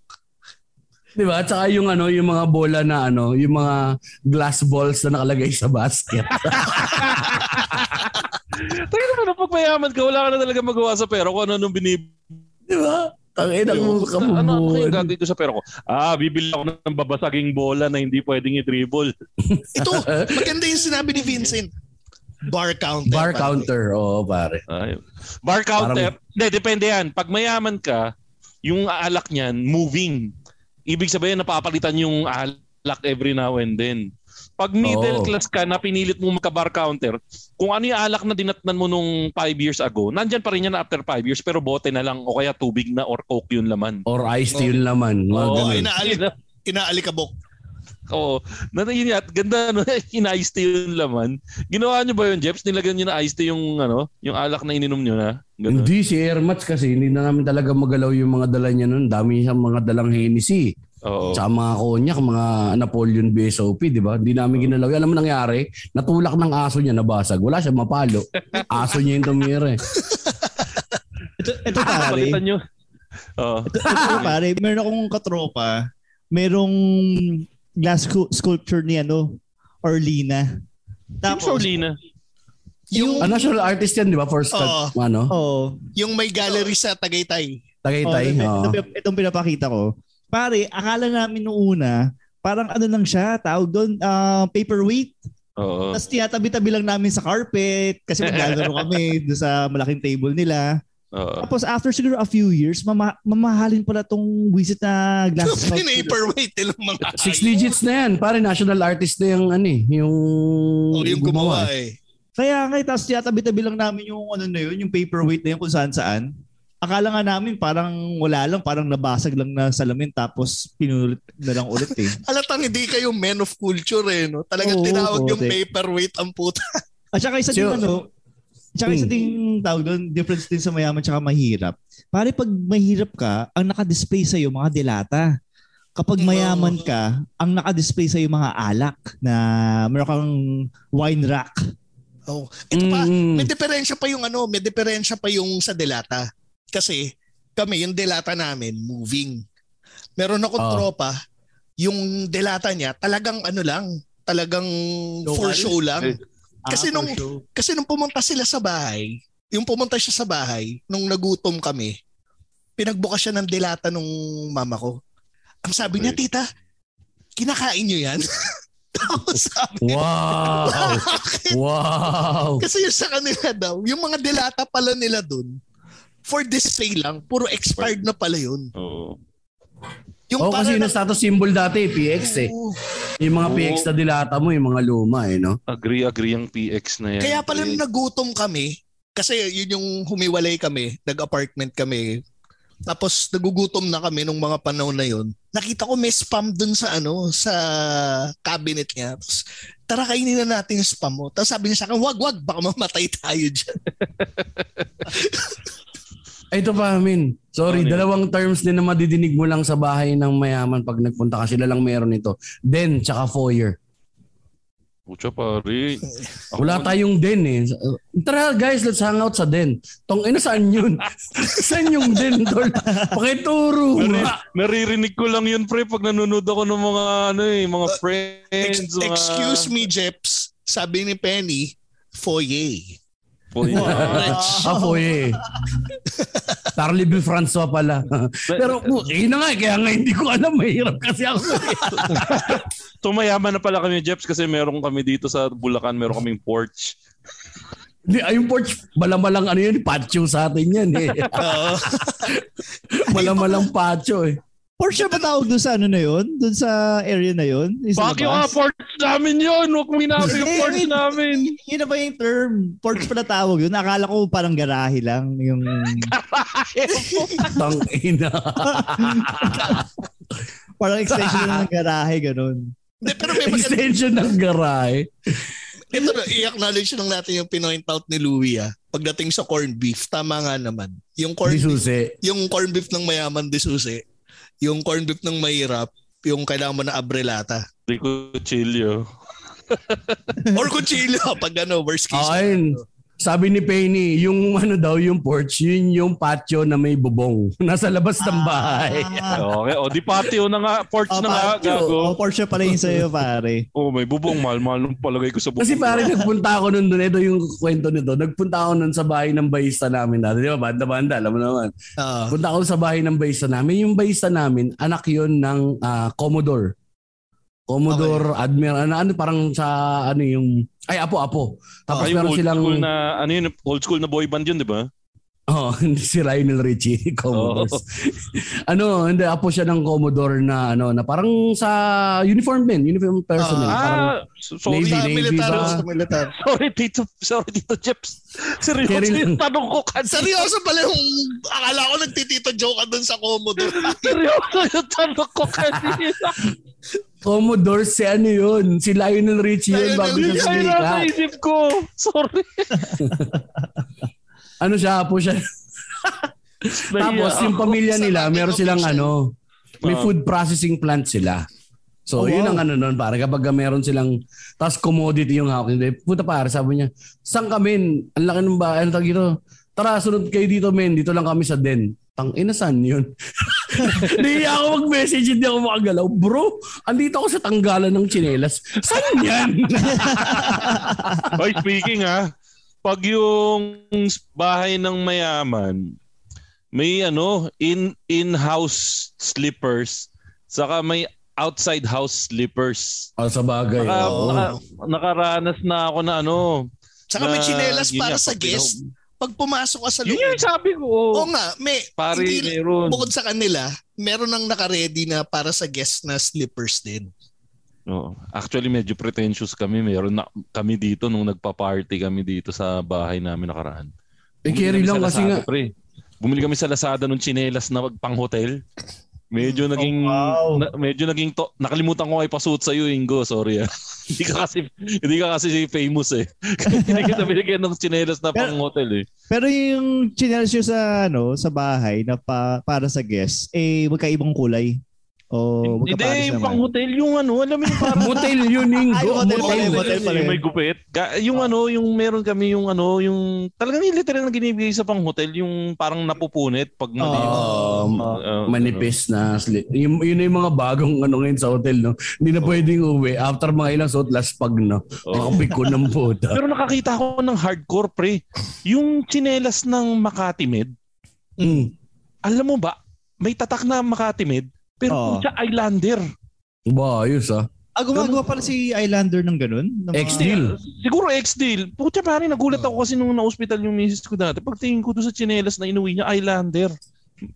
Di ba? At saka yung ano, yung mga bola na ano, yung mga glass balls na nakalagay sa basket. Tayo naman, pag mayaman ka, wala ka na talaga magawa sa pera kung ano nung binib... Di ba? Ang ina mo Ano, ano kabubuan. gagawin ko sa pera ko? Ah, bibili ako ng babasaging bola na hindi pwedeng i-dribble. Ito, maganda yung sinabi ni Vincent. Bar counter. Bar pare. counter, oo pare. Ay. Bar counter. Hindi, depende yan. Pag mayaman ka, yung alak niyan, moving. Ibig sabihin, napapalitan yung alak every now and then. Pag middle Oo. class ka na pinilit mo magka-bar counter, kung ano yung alak na dinatnan mo nung 5 years ago, nandyan pa rin yan after 5 years, pero bote na lang o kaya tubig na or coke yun laman. Or iced tea yun laman. Mga Oo, ganun. inaali- Inaalikabok. Oo. Na yun yan, ganda no, in-iced tea yung laman. Ginawa nyo ba yun, Jeps? Nilagyan nyo na iced tea yung ano, yung alak na ininom nyo na? Ganun. Hindi, si Airmats kasi hindi na namin talaga magalaw yung mga dala niya nun. Dami siyang mga dalang Hennessy. Oo. Tsaka mga konyak, mga Napoleon BSOP, di ba? Hindi namin ginalaw. Alam mo nangyari? Natulak ng aso niya, nabasag. Wala siya mapalo. Aso niya yung tumira eh. Ito, ito pare. Palitan nyo. Oo. Ito, ito pare. Meron akong katropa. Merong glass scu- sculpture ni ano, Orlina. Tapos, Shaolina. yung, Ah, national artist yan, di ba? First cut, Oo. ano? Oo. yung may gallery sa Tagaytay. Tagaytay. Oh, oo. ito, ito, itong pinapakita ko. Pare, akala namin noong una, parang ano lang siya, tawag doon, ah, paperweight. Oo. Tapos tinatabi-tabi lang namin sa carpet kasi maglalaro kami doon sa malaking table nila. Oo. Tapos after siguro a few years, mama- mamahalin pala tong wisit na glasses. Yung paperweight nilang mga Six digits na yan. Pare, national artist na yung ano eh. Yung, O, yung gumawa eh. Kaya nga, tapos tinatabi-tabi lang namin yung ano na yun, yung paperweight na yun kung saan saan. Akala nga namin parang wala lang, parang nabasag lang na salamin tapos pinulit na lang ulit eh. Halatang hindi kayo men of culture eh. No? Talagang Oo, tinawag yung paperweight ang puta. At saka isa din So- ano, tsaka isa Hmm. ding tawag doon, difference din sa mayaman tsaka mahirap. Pare pag mahirap ka, ang naka-display sa'yo mga delata. Kapag mayaman ka, ang naka-display sa'yo mga alak na meron kang wine rack. Oh, ito pa, Mm. may diferensya pa yung ano, may diferensya pa yung sa delata. Kasi kami, yung delata namin, moving. Meron akong Ah. tropa, yung delata niya, talagang ano lang, talagang for Local? show lang. Eh. Kasi Ah, nung- for show. Kasi nung pumunta sila sa bahay, yung pumunta siya sa bahay, nung nagutom kami, pinagbukas siya ng delata nung mama ko. Ang sabi niya, Okay. tita, kinakain niyo yan? Tapos sabi niya, Wow! "Bakit?" wow! Kasi yung sa kanila daw, yung mga delata pala nila dun, for display lang, puro expired na pala yun. Oo. Yung Oh, kasi para yung status symbol dati, PX eh. Oo. Yung mga Oo. PX na dilata mo, yung mga luma eh, no? Agree, agree ang PX na yan. Kaya pala nung nagutom kami, kasi yun yung humiwalay kami, nag-apartment kami, tapos nagugutom na kami nung mga panahon na yun. Nakita ko may spam dun sa ano, sa cabinet niya. Tapos, tara kainin na natin yung spam mo. Tapos sabi niya sa akin, wag, wag, baka mamatay tayo dyan. Ito pa, Min. Sorry, Ano yun? dalawang terms din na madidinig mo lang sa bahay ng mayaman pag nagpunta ka. Sila lang meron ito. Den, tsaka foyer. Pucha pare. Ako Wala man- tayong den eh. Tara guys, let's hang out sa den. Tong ina saan yun? saan yung den, tol? Pakituro. Nari- naririnig ko lang yun pre pag nanonood ako ng mga ano eh, mga Ex- friends. mga... excuse me, Jeps. Sabi ni Penny, foyer. Ah, foyer. Charlie B. Francois pala. Pero, oh, yun na nga, eh, kaya nga hindi ko alam. Mahirap kasi ako. eh. Tumayaman na pala kami Jeps kasi meron kami dito sa Bulacan, meron kaming porch. Hindi, ay, yung porch, malamalang ano yun, patio sa atin yan eh. Malamalang patio eh. Porsche ba tawag doon sa ano na yun? Doon sa area na yun? Yung Bakit labas? porch namin yun? Huwag mo hinabi yung porch namin. Yun na ba yung term? Porch pala tawag yun. Akala ko parang garahe lang. Yung... Tang ina. parang extension ng garahe, ganun. Hindi, pero may maganda. Extension ng garahe. Ito na, i-acknowledge lang natin yung pinoint out ni Louie ah. Pagdating sa corned beef, tama nga naman. Yung corned Di beef, yung corned beef ng mayaman di susi. Yung corned beef ng mahirap, yung kailangan mo na abrelata. Rico Chilio. Or kutsilyo pag ano, worst case. Ayun. Sabi ni Penny, yung ano daw, yung porch, yun yung patio na may bubong. Nasa labas ng bahay. Ah, Okay, o di patio na nga, porch oh, na nga, gago. Oh, Porsche pala yung sa'yo, pare. Oh, may bubong, mahal-mahal nung palagay ko sa bubong. Kasi pare, nagpunta ako nun doon. Ito yung kwento nito. Nagpunta ako nun sa bahay ng bayista namin dati. Di ba? Banda-banda, alam mo naman. Ah. Punta ako sa bahay ng bayista namin. Yung bayista namin, anak yun ng ah, Commodore. Commodore, Admiral, ano, ano, parang sa, ano yung, ay, apo-apo. Tapos Ay, meron old silang, school na, ano yun, old school na boy band yun, di ba? oh, hindi si Lionel Richie, Commodore. ano, hindi, apo siya ng Commodore na, ano, na parang sa uniform din, uniform personnel. parang, Ah, so- sorry. Navy, Sa Navy militar, ba? sa militar. Sorry, Tito. Sorry, Tito Jeps. Seryoso Kerry yung tanong ko kanina. Seryoso pala yung, akala ko nagtitito joke ka dun sa Commodore. Seryoso yung tanong ko kanina. Commodore, si ano yun? Si Lionel Richie yun bago siya kayo nasa sumikat. isip ko. Sorry. Ano siya, apo siya. Tapos yung pamilya Sa nila, meron silang ano, may Ah. food processing plant sila. So, Oh, yun ang ano nun, para kapag meron silang, tas commodity yung hawak nila. Puta pare, sabi niya, saan kami? Ang laki ng bahay, ano dito? Tara, sunod kayo dito, men. Dito lang kami sa den. Tang ina, saan yun? Nahiya ako mag-message, hindi ako makagalaw. Bro, andito ako sa tanggalan ng tsinelas. Saan yan? Oy, speaking ha, pag yung bahay ng mayaman, may ano, in in-house slippers, saka may outside house slippers. oh, sa bagay. Naka, oo. naka- nakaranas na ako na ano. Saka may na- chinelas yun para nga, sa guest. pinaw- Pag pumasok ka sa Yun loob. yung sabi ko. Oo nga, may, Pare, hindi, meron. bukod sa kanila, meron nang naka-ready na para sa guest na slippers din. Oo. Actually, medyo pretentious kami. Meron na kami dito nung nagpa-party kami dito sa bahay namin nakaraan. Eh, Bumili carry kami lang sa kasi nga. Pre. Bumili kami sa Lazada ng chinelas na pang hotel. Medyo naging wow. na- medyo naging to, nakalimutan ko ay pasuot sa iyo Ingo, sorry. ah. hindi ka kasi hindi ka kasi famous eh. hindi kita binigyan ng chinelas na pang hotel eh. Pero yung chinelas nyo sa, ano, sa bahay na pa, para sa guests, eh, magkaibang kulay. O Hindi, magkapares yung pang hotel, yung ano, alam mo yung parang Motel yun, Ingo. Ay, hotel pala yun, hotel pala yung yun. may gupit. Ga- yung ano, yung meron kami yung ano, yung talagang yung literal na ginibigay sa pang hotel, yung parang napupunit pag mali. Um, Uh, manipis na slip. Yun, yun na yung mga bagong ano ngayon sa hotel, no? Hindi na pwedeng uwi. After mga ilang suot, laspag, no? Oo. Makapik ko ng puta. Pero nakakita ko ng hardcore pre. Yung chinelas ng Makati Med, Mm. alam mo ba, may tatak na Makati Med, pero oh. siya Islander. Ba, ayos ah. Ah, gumagawa pala si Islander ng ganun? Ng mga- Ex-deal. Siguro ex-deal. Putya pare, nagulat ako kasi nung na-hospital yung misis ko dati. Pagtingin ko doon sa chinelas na inuwi niya, Islander.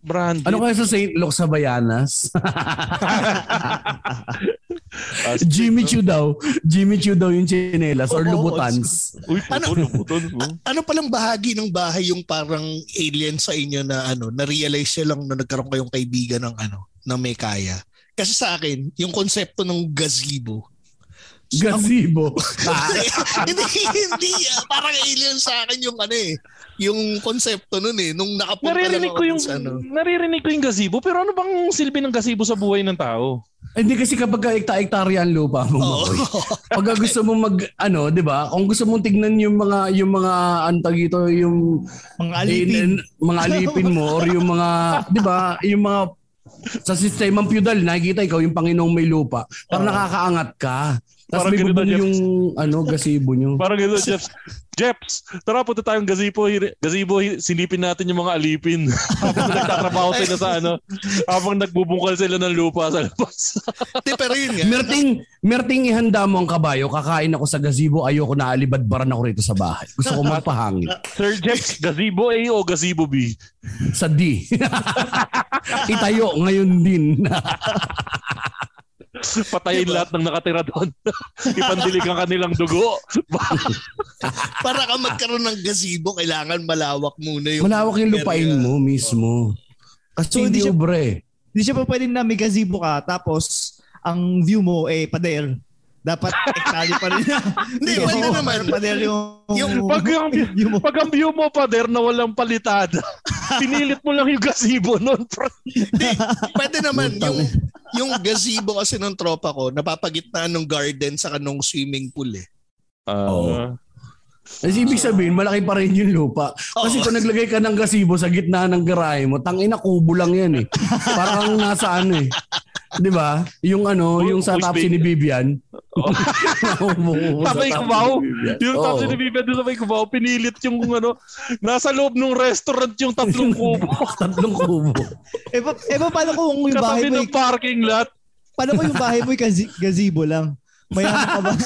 Brand. Ano kaya sa St. Luke sa Bayanas? Jimmy Choo daw. Jimmy Choo daw yung chinelas or Oo, Louboutins. Uy, Ano? lubuton mo. Ano palang bahagi ng bahay yung parang alien sa inyo na ano, na-realize nyo lang na nagkaroon kayong kaibigan ng ano, na may kaya? Kasi sa akin, yung konsepto ng gazebo, Gazebo. hindi, hindi. Parang alien sa akin yung ano eh. Yung konsepto nun eh. Nung nakapunta Naririnig ako ko yung sa ano. naririnig ko yung gazebo, pero ano bang silbi ng gazebo sa buhay ng tao? Hindi kasi kapag ka ekta-ektarya ang lupa mo. Makoy. Pag gusto mo mag ano, 'di ba? Kung gusto mong tignan yung mga yung mga antag ito, yung Mga alipin. in- mga alipin mo or yung mga 'di ba, yung mga sa sistemang feudal, nakikita ikaw yung Panginoong may lupa. Parang nakakaangat ka. Tapos Parang may Jeff. yung ano, gazebo nyo. Parang gano'n, Jeps. Jeps, tara punta tayong gazebo. Gazebo, silipin natin yung mga alipin. habang nagtatrabaho sila sa ano, habang nagbubungkal sila ng lupa sa labas. Hindi, pero yun nga. Merting, merting ihanda mo ang kabayo, kakain ako sa gazebo, ayoko na alibadbaran ako rito sa bahay. Gusto ko magpahangin. Sir Jeps, gazebo A o gazebo B? Sa D. Itayo ngayon din. Patayin lahat ng nakatira doon. Ipandilig ang kanilang dugo. Para ka magkaroon ng gazebo, kailangan malawak muna yung... Malawak yung lupain mo mismo. Kasi So, hindi hindi siya- ubre. Hindi siya pa pwedeng na may gazebo ka, tapos ang view mo eh pader. Dapat ektali pa rin. Hindi, pwede naman. Pader yung... Yung- Pag mo. pag ang view mo pa der na walang palitada, pinilit mo lang yung gazebo pre. Hindi, pwede naman. Yung, yung gazebo kasi ng tropa ko, napapagitnaan ng garden sa kanong swimming pool eh. Ah, Oo. Kasi ibig sabihin, malaki pa rin yung lupa. Kasi kung naglagay ka ng gazebo sa gitna ng garahe mo, tangina kubo lang yan eh. Parang nasa ano eh. 'Di ba? Yung ano, yung sa tapsi ni Vivian. Sa may Cubao. Yung tapos ni Vivian doon sa may Cubao, pinilit yung ano, nasa loob ng restaurant yung tatlong kubo. Tatlong kubo. Eh, pa, eh pa, paano kung yung bahay Katabi mo, ng parking lot. paano kung yung bahay mo yung gazi- gazebo lang? Mayaman ka ba?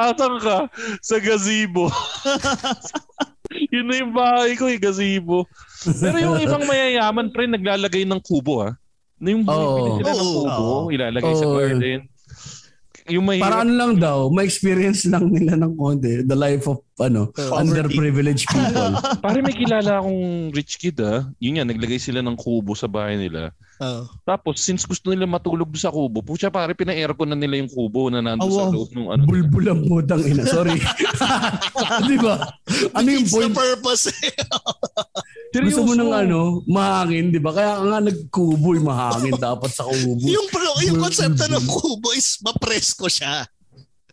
Asan ka? Sa gazebo. Yun na yung bahay ko, yung gazebo. Pero yung ibang mayayaman, pre, naglalagay ng kubo, ha? Yung Oo. bibili sila ng kubo, ilalagay sa Oo. garden. Yung may Para ano lang daw, ma-experience lang nila ng konti the life of ano, underprivileged people. Pare may kilala akong rich kid ah. Yun nga, naglagay sila ng kubo sa bahay nila. Oo. Tapos since gusto nila matulog sa kubo, pucha pare pina-aircon na nila yung kubo na nandun Oh, sa loob ng ano. Bulbul ang putang ina. Sorry. Di ba? Ano yung It's point? the purpose eh. Gusto mo Seryoso. ng ano, mahangin, di ba? Kaya nga nagkubo yung mahangin dapat sa kubo. yung, pro, yung konsepto ng kubo is mapresko siya.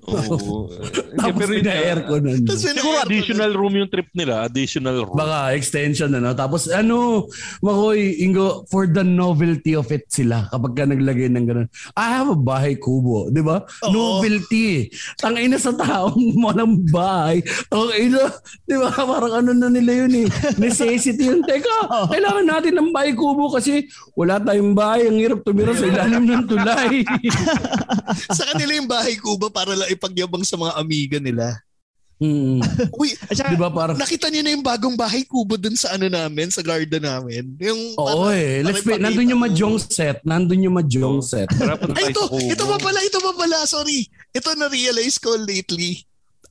Oo. Eh, Tapos pero yun ang Siguro additional room yung trip nila. Additional room. Baka extension ano. Tapos ano, Makoy, Ingo, for the novelty of it sila kapag ka naglagay ng ganun. I have a bahay kubo, di ba? Novelty. Tangina sa taong walang bahay. Tangina, di ba? Parang ano na nila yun eh. Necessity yun. Teka, kailangan natin ng bahay kubo kasi wala tayong bahay. Ang hirap tumira sa ilalim ng tulay. Sa kanila yung bahay kuba para lang ipagyabang sa mga amiga nila. hmm. Uy, At saka, Di ba parang nakita niyo na yung bagong bahay kubo dun sa ano namin, sa garden namin. Yung Oo para- eh. Let's para be, nandun yung mahjong set. Nandun yung mahjong set. Ay, ito, ito pa pala, ito pa pala, sorry. Ito na-realize ko lately.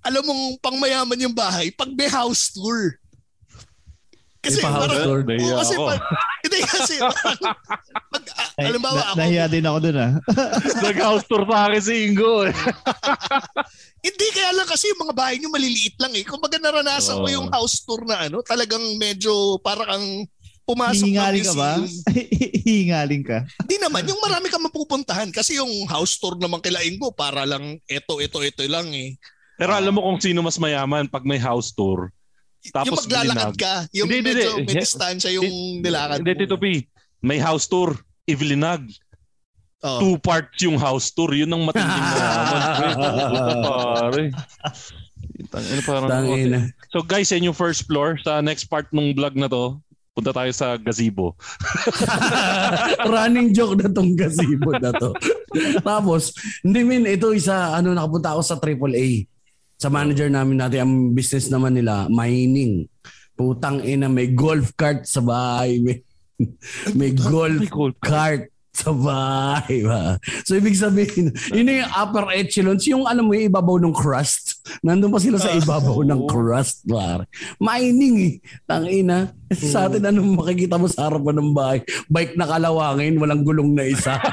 Alam mong pang mayaman yung bahay pag may house tour. Kasi May pa-house parang, tour? Nahiya Oo, kasi ako. pag, hindi kasi, parang, pag, ah, Nah- halimbawa na- ako, nahiya din ako dun ah. Nag-house tour sa akin si Ingo. eh. hindi kaya lang kasi yung mga bahay nyo maliliit lang eh. Kung baga naranasan ko Oo. yung house tour na ano, talagang medyo parang ang pumasok ng Hihingaling ka ba? museum. Hihingaling ka. Hindi naman, yung marami ka mapupuntahan kasi yung house tour naman kila Ingo para lang eto, eto, eto lang eh. Pero alam mo kung sino mas mayaman pag may house tour. Yung Tapos maglalakad bilinag. ka, yung Hindi, medyo hindi. may distansya yung nilakad Hindi, Tito P. May house tour. Ivilinag. Oh. Two parts yung house tour. Yun ang matinding. Puta, pare. Ano parang Tangina. So guys, yan yung first floor. Sa next part ng vlog na to, punta tayo sa gazebo. Running joke na tong gazebo na to. Tapos, hindi min, ito isa, ano, nakapunta ako sa AAA. Sa manager namin natin, ang business naman nila, mining. Putang ina, may golf cart sa bahay. May, may golf May golf cart sa bahay. Ba? So, ibig sabihin, yun yung upper echelons, yung alam mo, yung ibabaw ng crust. Nandun pa sila sa ibabaw ng crust. Par. Mining eh. Tangina. Sa atin, anong makikita mo sa harapan ng bahay? Bike na kalawangin, walang gulong na isa.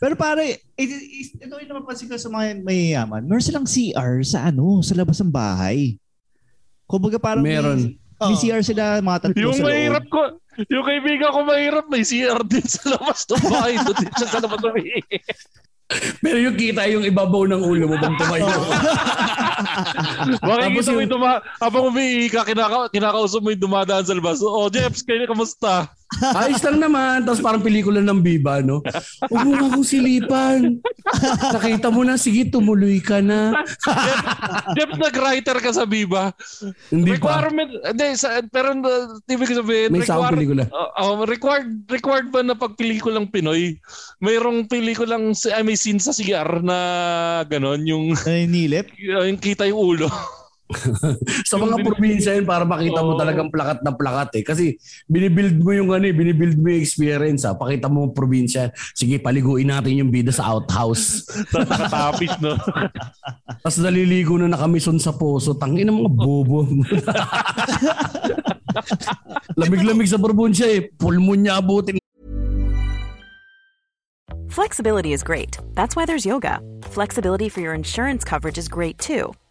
Pero pare, ito, ito yung napapansin ko sa mga mayayaman. Meron silang CR sa ano, sa labas ng bahay. Kumbaga parang Meron. may, may. CR sila mga tatlo Yung sa loob. mahirap ko, yung kaibigan ko mahirap, may CR din sa labas ng bahay. Doon din siya sa labas ng bahay. Pero yung kita yung ibabaw ng ulo mo pag tumayo. Makikita mo yung- yung duma, habang umiika, kinaka, kinakausap mo yung dumadaan sa labas. Oh, Jeps, kayo kamusta? Ayos lang naman. Tapos parang pelikula ng Biba, no? Huwag mo nga akong silipan. Nakita mo na, sige, tumuloy ka na. Jeps, nag-writer ka sa Viva. Hindi pa. Requirement, hindi, sa, pero uh, ibig sabihin, May sound pelikula. Uh, uh, required, required ba na pag pelikulang Pinoy, mayroong pelikulang, ay, may scene sa CR na ganon, yung, Ay, nilip. yung kita yung ulo. Sa mga probinsya yun, para makita mo talagang plakat na plakat eh. Kasi binibuild mo yung ano eh, binibuild mo yung experience ah. Pakita mo yung probinsya. Sige, paliguin natin yung bida sa outhouse. Tapos nakatapis, no? Tapos naliligo na nakamison sa poso. Tangin ng mga bobo. Lamig-lamig sa probinsya eh. Pulmonya abutin. Flexibility is great. That's why there's yoga. Flexibility for your insurance coverage is great too.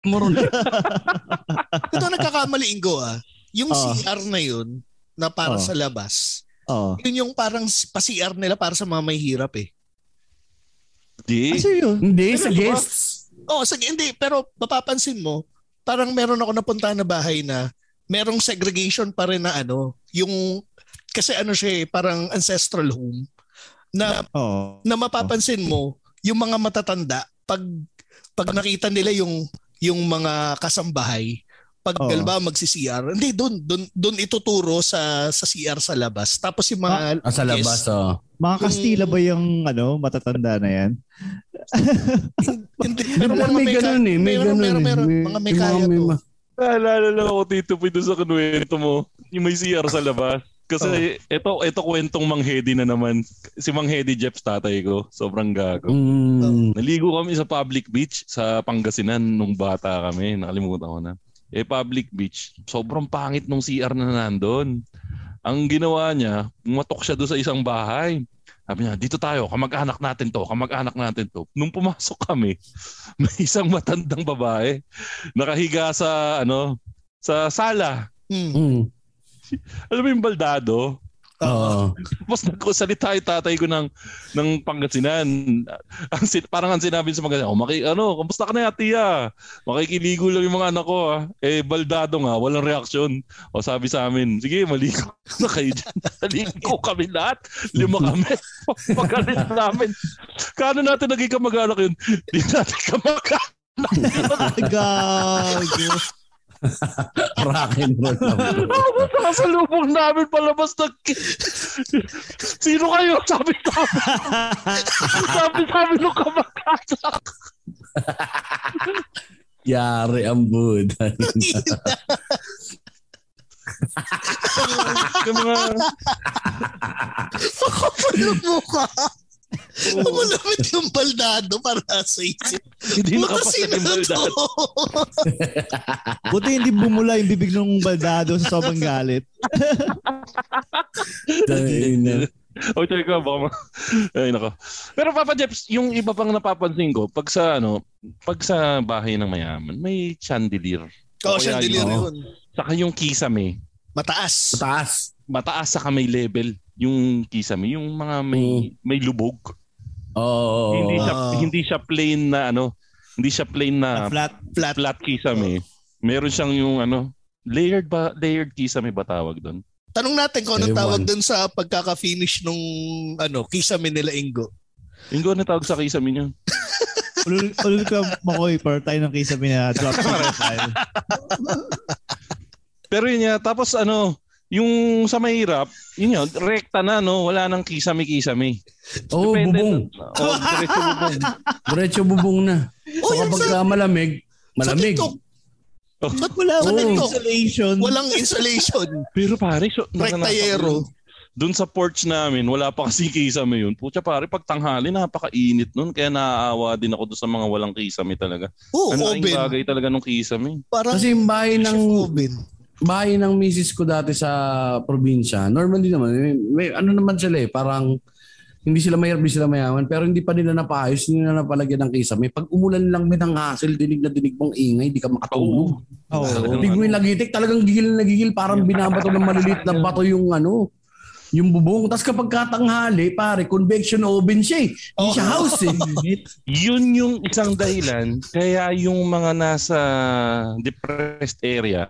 Ito nagkakamali Ingo ah. Yung Oo. CR na yun, na para Oo. sa labas, Oh. yun yung parang pa-CR nila para sa mga may hirap eh. Di. Ah? Hindi, sa Ano ba? guests. Oo, sige, hindi. Pero mapapansin mo, parang meron ako napunta na bahay na merong segregation pa rin na ano, yung, kasi ano siya eh, parang ancestral home, na, Oo. na mapapansin mo, yung mga matatanda, pag, pag nakita nila yung, yung mga kasambahay pag Oo. galba magsi-CR. Hindi doon doon doon ituturo sa sa CR sa labas. Tapos yung mga Ah, sa labas, oh. Mga Kastila ba yung ano, matatanda na yan? hindi, Pero mga may ganun eh. May ganun meron, eh. meron. May- mga may kaya to. Naalala lang ako, Tito Poy, doon sa kinuwento mo. Yung may CR sa labas. Kasi ito, ito kwentong Mang Hedy na naman. Si Mang Hedy Jeps tatay ko. Sobrang gago. Mm. Naligo kami sa public beach sa Pangasinan nung bata kami. Nakalimutan ko na. Eh, public beach. Sobrang pangit nung CR na nandun. Ang ginawa niya, pumatok siya doon sa isang bahay. Sabi niya, dito tayo, kamag-anak natin to, kamag-anak natin to. Nung pumasok kami, may isang matandang babae nakahiga sa ano sa sala. Mm. Alam mo yung baldado? Oo. Tapos nagkusalita yung tatay ko ng, ng Pangasinan. Ang, parang ang sinabi sa mga, oh, maki, ano, kamusta ka na tiya? Makikiligo lang yung mga anak ko. Ah. Eh, baldado nga, walang reaksyon. O sabi sa amin, sige, maligo na kayo dyan. Maligo kami lahat. Lima kami. Pagalit namin. Kano natin naging kamag-anak yun? Di natin kamag-anak. Gago. Rock and roll. Tapos nakasalubong namin palabas ng Sino kayo? Sabi ko. sabi sabi nung kamag-anak. Yari ang Buddha. Yung mga, Kapulong mo ka. Kapulong yung baldado para sa isip. hindi sino yung to? baldado. Buti hindi bumula yung bibig ng baldado sa sobrang galit. Dahil O, check ko, baka ma- Ay, nako. Pero Papa Jeps, yung iba pang napapansin ko, pag sa, ano, pag sa bahay ng mayaman, may chandelier. Oo, O kaya chandelier yung- yun. Saka yung kisame. Mataas. taas. Mataas saka may level yung kisame. Yung mga may, may lubog. Oo. hindi siya Ah. hindi siya plain na ano, hindi siya plain na Flat. Flat. flat kisame. Meron siyang yung ano, layered ba layered kisame ba tawag doon? Tanong natin kung anong tawag dun sa pagkaka-finish nung ano, kisame nila Ingo. Ingo na tawag sa kisame niyo. Ulul, ulul ka makoy para tayo ng kisame na drop tayo. Pero yun nga, tapos ano, yung sa mahirap, yun yun, rekta na no, wala nang kisame-kisame. Oo, Depende bubong. na- Oh, diretso bubong. Diretso bubong na. Oh, So kapag sa, ka malamig, sa malamig. TikTok. Ba't Wala walang TikTok. insulation. Walang insulation. Pero pare, so, Rektayero. Doon sa porch namin, wala pa kasi kisame yun. Pucha pare, pag tanghali, napakainit nun. Kaya naaawa din ako doon sa mga walang kisame talaga. Oo, Ang laking oven. bagay talaga nung kisame. Parang Kasi yung bahay ng oven. Bahay ng misis ko dati sa probinsya, normally naman, may, may ano naman sila eh, parang hindi sila hindi sila mayaman, pero hindi pa nila napaayos, hindi nila napalagyan ng kisame. Pag umulan lang may ng hassle, dinig na dinig mong ingay, di ka makatulog. Talagang Tigmo yung lagitik, talagang gigil na gigil, parang binabato ng maliliit na bato yung ano, yung bubong. Tapos kapag katanghali, pare, convection oven siya eh. Hindi siya house eh. Yun yung isang dahilan kaya yung mga nasa depressed area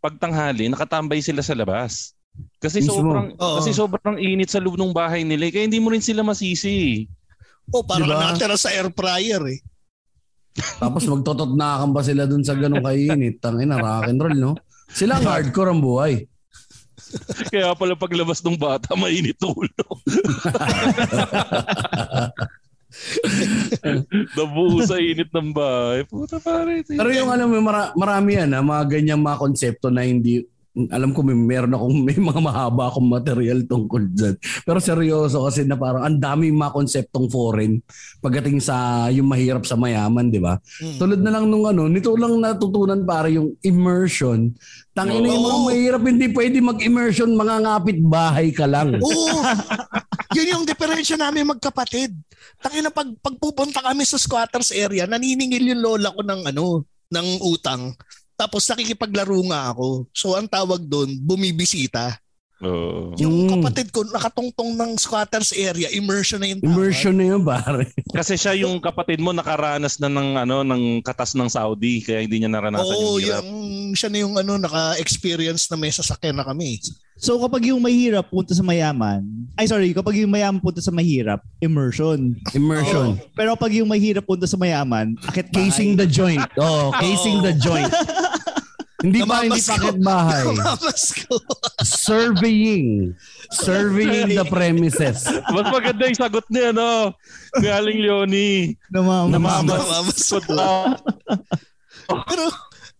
pag tanghali nakatambay sila sa labas. Kasi Mismo. sobrang Oo. kasi sobrang init sa loob ng bahay nila eh. kaya hindi mo rin sila masisi. Oh, parang Diba? natira sa air fryer eh. Tapos magtotot na ba sila dun sa ganong kainit. Tangina, rock and roll, no? Sila ang hardcore ang buhay. Kaya pala paglabas ng bata mainit ulo. Nabuo sa init ng bahay. Puta pare. Pero yung alam mo, mara- marami yan, ha, mga ganyang mga konsepto na hindi, alam ko may meron akong may mga mahaba akong material tungkol dyan. Pero seryoso kasi na parang ang daming mga konseptong foreign pagdating sa yung mahirap sa mayaman, di ba? Mm. Tulad na lang nung ano, nito lang natutunan para yung immersion. Tangina yung mga Oo. mahirap, hindi pwede mag-immersion, mga ngapit bahay ka lang. Oo. Yun yung diferensya namin magkapatid. Tangina pag pagpupunta kami sa squatters area, naniningil yung lola ko ng ano, ng utang. Tapos nakikipaglaro nga ako. So ang tawag doon, bumibisita. Oo. Yung Mm. kapatid ko, nakatungtong ng squatters area, immersion na tawag. Immersion na yun, pare. Kasi siya yung kapatid mo nakaranas na ng ano ng katas ng Saudi kaya hindi niya naranasan Oo, yung hirap. yung, siya na yung ano, naka-experience na may sasakyan na kami. So kapag yung mahirap punta sa mayaman, ay sorry, kapag yung mayaman punta sa mahirap, immersion. Immersion. Pero kapag yung mahirap punta sa mayaman, akit. Casing the joint. Oh, casing the joint. hindi ba hindi pakit bahay? Surveying. Surveying the premises. Mas maganda yung sagot niya no. Galing Leonie. Namamas. Namamas. Namamas ko. Good luck. Pero,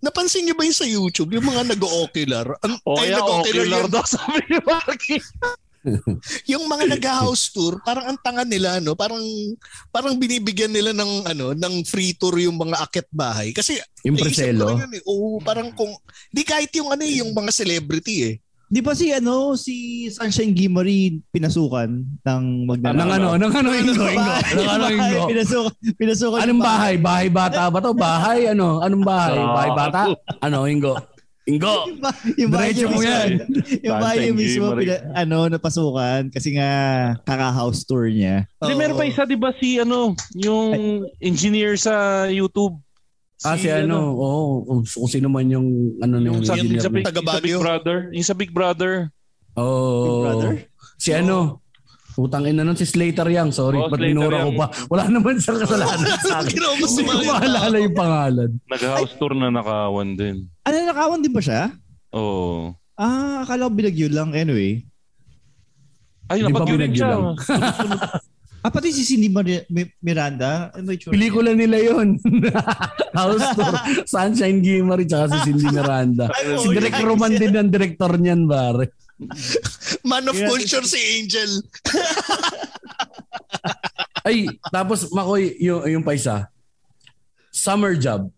napansin niyo ba yung sa YouTube, yung mga nag-ocular? Ang, O ay, nag-ocular ocular daw sabi ni Marky. Yung mga nag-house tour, parang ang tanga nila, no? Parang, parang binibigyan nila ng, ano, ng free tour yung mga akit bahay. Kasi, Yung preselo. eh. Oo, parang kung, di kahit yung ano eh, yung mga celebrity eh. Di ba si ano, si Sunshine Gimari pinasukan ng Magdalena? Nang ano, nang ano, ingo, ingo. Nang ano, ingo. pinasukan, pinasukan Anong bahay? Bahay bata ba to? Bahay ano? Anong bahay? Bahay bata? Ano, ingo? Ingo. Yung ba- Yung bahay niya mo mismo, yan. yung bahay niya mismo, pina, ano, napasukan kasi nga kaka-house tour niya. Hindi, meron pa isa, di ba si ano, yung engineer sa YouTube. Ah, si ano, oo. kung, kung sino man yung ano Yung yung sa, engineer sa. Big, yung sa Big. Brother. Yung sa Big Brother. Oh. Big Brother? Si ano? Putang ina nun si Slater Young. Sorry, Oh, ba't minura ko pa? Wala naman siyang kasalanan sa akin. Hindi ko maalala yung pangalan. Nag-house tour na nakawan din. Ano, nakawan din ba siya? Oo. Ah, akala ko binagyo lang. Anyway. Ay, Hindi pa napag binagyo siya. lang. Ah, pati si Cindy Mar- Mi- Miranda. Ano yung Pelikula nila yon House Tour. Sunshine Gimari tsaka si Cindy Miranda. si Direk Roman din ang director niyan, pare. Man of Yeah. culture si Angel. Ay, tapos Makoy, yung, yung pa isa. Summer job.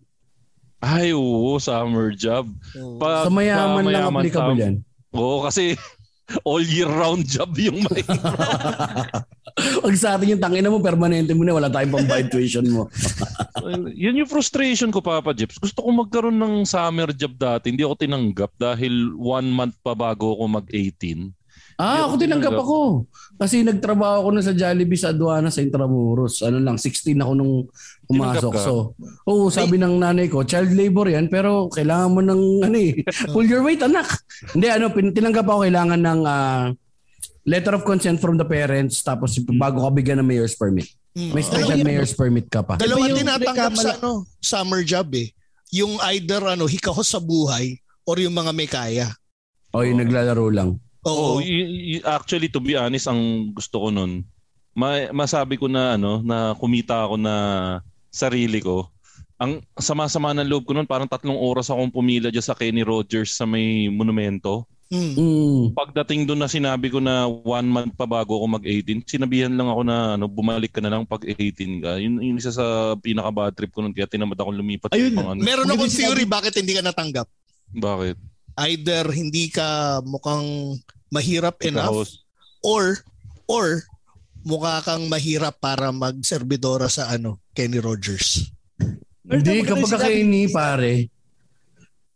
Ay, oo, summer job. Pag, Sa mayaman lang mayaman applicable sa- yan. Oo, kasi all year round job yung may. Pag sa atin yung tangina mo, permanente mo na, wala tayong pambayad tuition mo. Yun yung frustration ko, Papa Jeps. Gusto ko magkaroon ng summer job dati. Hindi ako tinanggap dahil one month pa bago ako mag-18. Ah, ako tinanggap ako. Kasi nagtrabaho ako na sa Jollibee sa aduana sa Intramuros. Ano lang, 16 ako nung pumasok. So, oo, sabi ng nanay ko, child labor yan, pero kailangan mo ng, ano eh, pull your weight, anak. Hindi, ano, pin- tinanggap ako kailangan ng ah, letter of consent from the parents, tapos bago ka bigyan ng mayor's permit. Mm. May special mayor's permit ka pa. Dalawa tinatanggap sa ano, summer job eh. Yung either ano, hikahos sa buhay or yung mga may kaya. O, yung naglalaro lang. Oo, Oo. y- y- actually to be honest, ang gusto ko nun, ma- masabi ko na ano, na kumita ako na sarili ko. Ang sama-sama ng loob ko nun, parang tatlong oras akong pumila dyan sa Kenny Rogers sa may monumento. Mm. Pagdating doon na sinabi ko na one month pa bago ako mag-18, sinabihan lang ako na ano, bumalik ka na lang pag 18 ka. Yun yun isa sa pinaka-bad trip ko nun, kaya tinamad akong lumipat. Ayun. ibang ano. Meron akong theory bakit hindi ka natanggap. Bakit? Either hindi ka mukhang mahirap enough or or mukha kang mahirap para magserbidora sa ano, Kenny Rogers. Hindi, kapag kakaini, pare,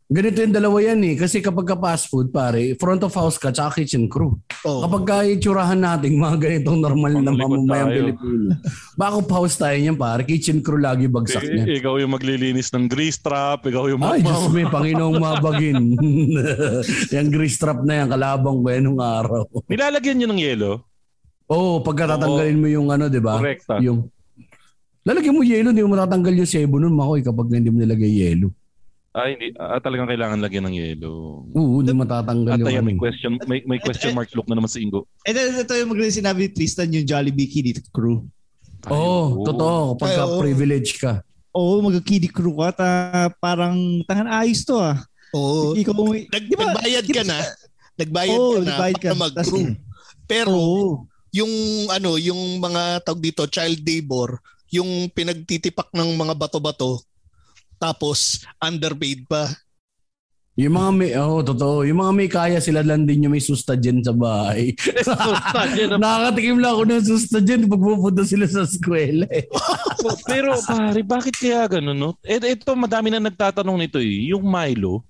ganito yung dalawa yan eh. Kasi kapag ka fast food, pare, front of house ka, tsaka kitchen crew. Oh. Kapag ka itsurahan natin mga ganitong normal na mamamayang. Pilipino. Back of house tayo niyan, pare. Kitchen crew lagi bagsak I- niya. ikaw yung maglilinis ng grease trap, ikaw yung Ay. Diyos may Panginoong mabagin. yung grease trap na yan, kalabang ba yan nung araw? Nilalagyan nyo ng yelo? Oo, oh, pagka tatanggalin mo yung ano, di ba? Correct, ah. Yung, lalagyan mo yelo, hindi mo matatanggal yung sebo nun, makoy, kapag hindi mo nilagay yelo. Ah, hindi. Ah, talagang kailangan lagyan ng yelo. Oo, hindi matatanggal At yung ayan, ano. may question, may, may question mark look na naman si Ingo. Ito, ito yung maganda sinabi ni Tristan yung Jollibee Kiddie crew. Oo, oh, totoo. Kapag Ay, oo. privilege ka. Oo, mag-kiddie crew ka. Ta, parang tangan ayos to ah. Oo. Ikaw Nag, Di ba- nagbayad ka na. Nagbayad Oo, ka na nagbayad ka. para mag-crew. Tas- Pero oo. yung ano, yung mga tawag dito, child labor, yung pinagtitipak ng mga bato-bato, tapos underpaid pa. Yung mga may, oh, totoo. Yung mga may kaya sila lang din yung may susta dyan sa bahay. Nakakatikim lang ako ng susta dyan pag pupunta sila sa eskwela. Eh. Pero pare, bakit kaya ganun, no? Eh, ito, madami na nagtatanong nito eh. Yung Milo,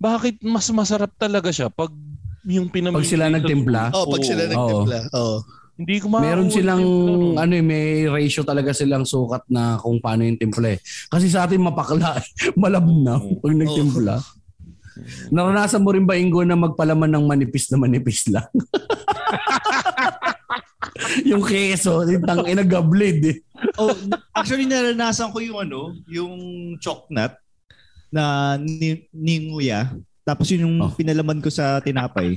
bakit mas masarap talaga siya pag yung pinamimigay Pag sila nagtimpla? school. Oh, pag sila Oo. nagtimpla. Oh. Hindi ko makakuha Meron silang ano eh, may ratio talaga silang sukat na kung paano yung timpla eh. Kasi sa atin mapakla, eh. malabnaw pag nagtimpla. Naranasan mo rin ba Ingo na magpalaman ng manipis na manipis lang? yung keso, yung tangina gablid eh. Oh, actually naranasan ko yung ano, yung choknut na ni, ninguya. Tapos yun yung Oh. pinalaman ko sa tinapay.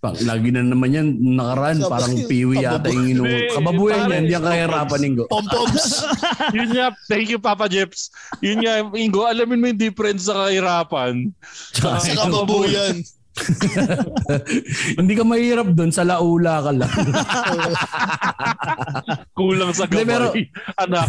Pang, lagi na naman yan nakaraan, Kabab- parang piwi yata yung inu... Hindi, Kababuyan yan, hindi yan kahirapan Ingo. Pom-poms. Yun nga, thank you Papa Jeps. Yun nga, Ingo, alamin mo yung difference sa kahirapan. sa kababuyan. hindi ka mahirap doon, sa laula ka lang. Kulang sa gabay. pero- Anak,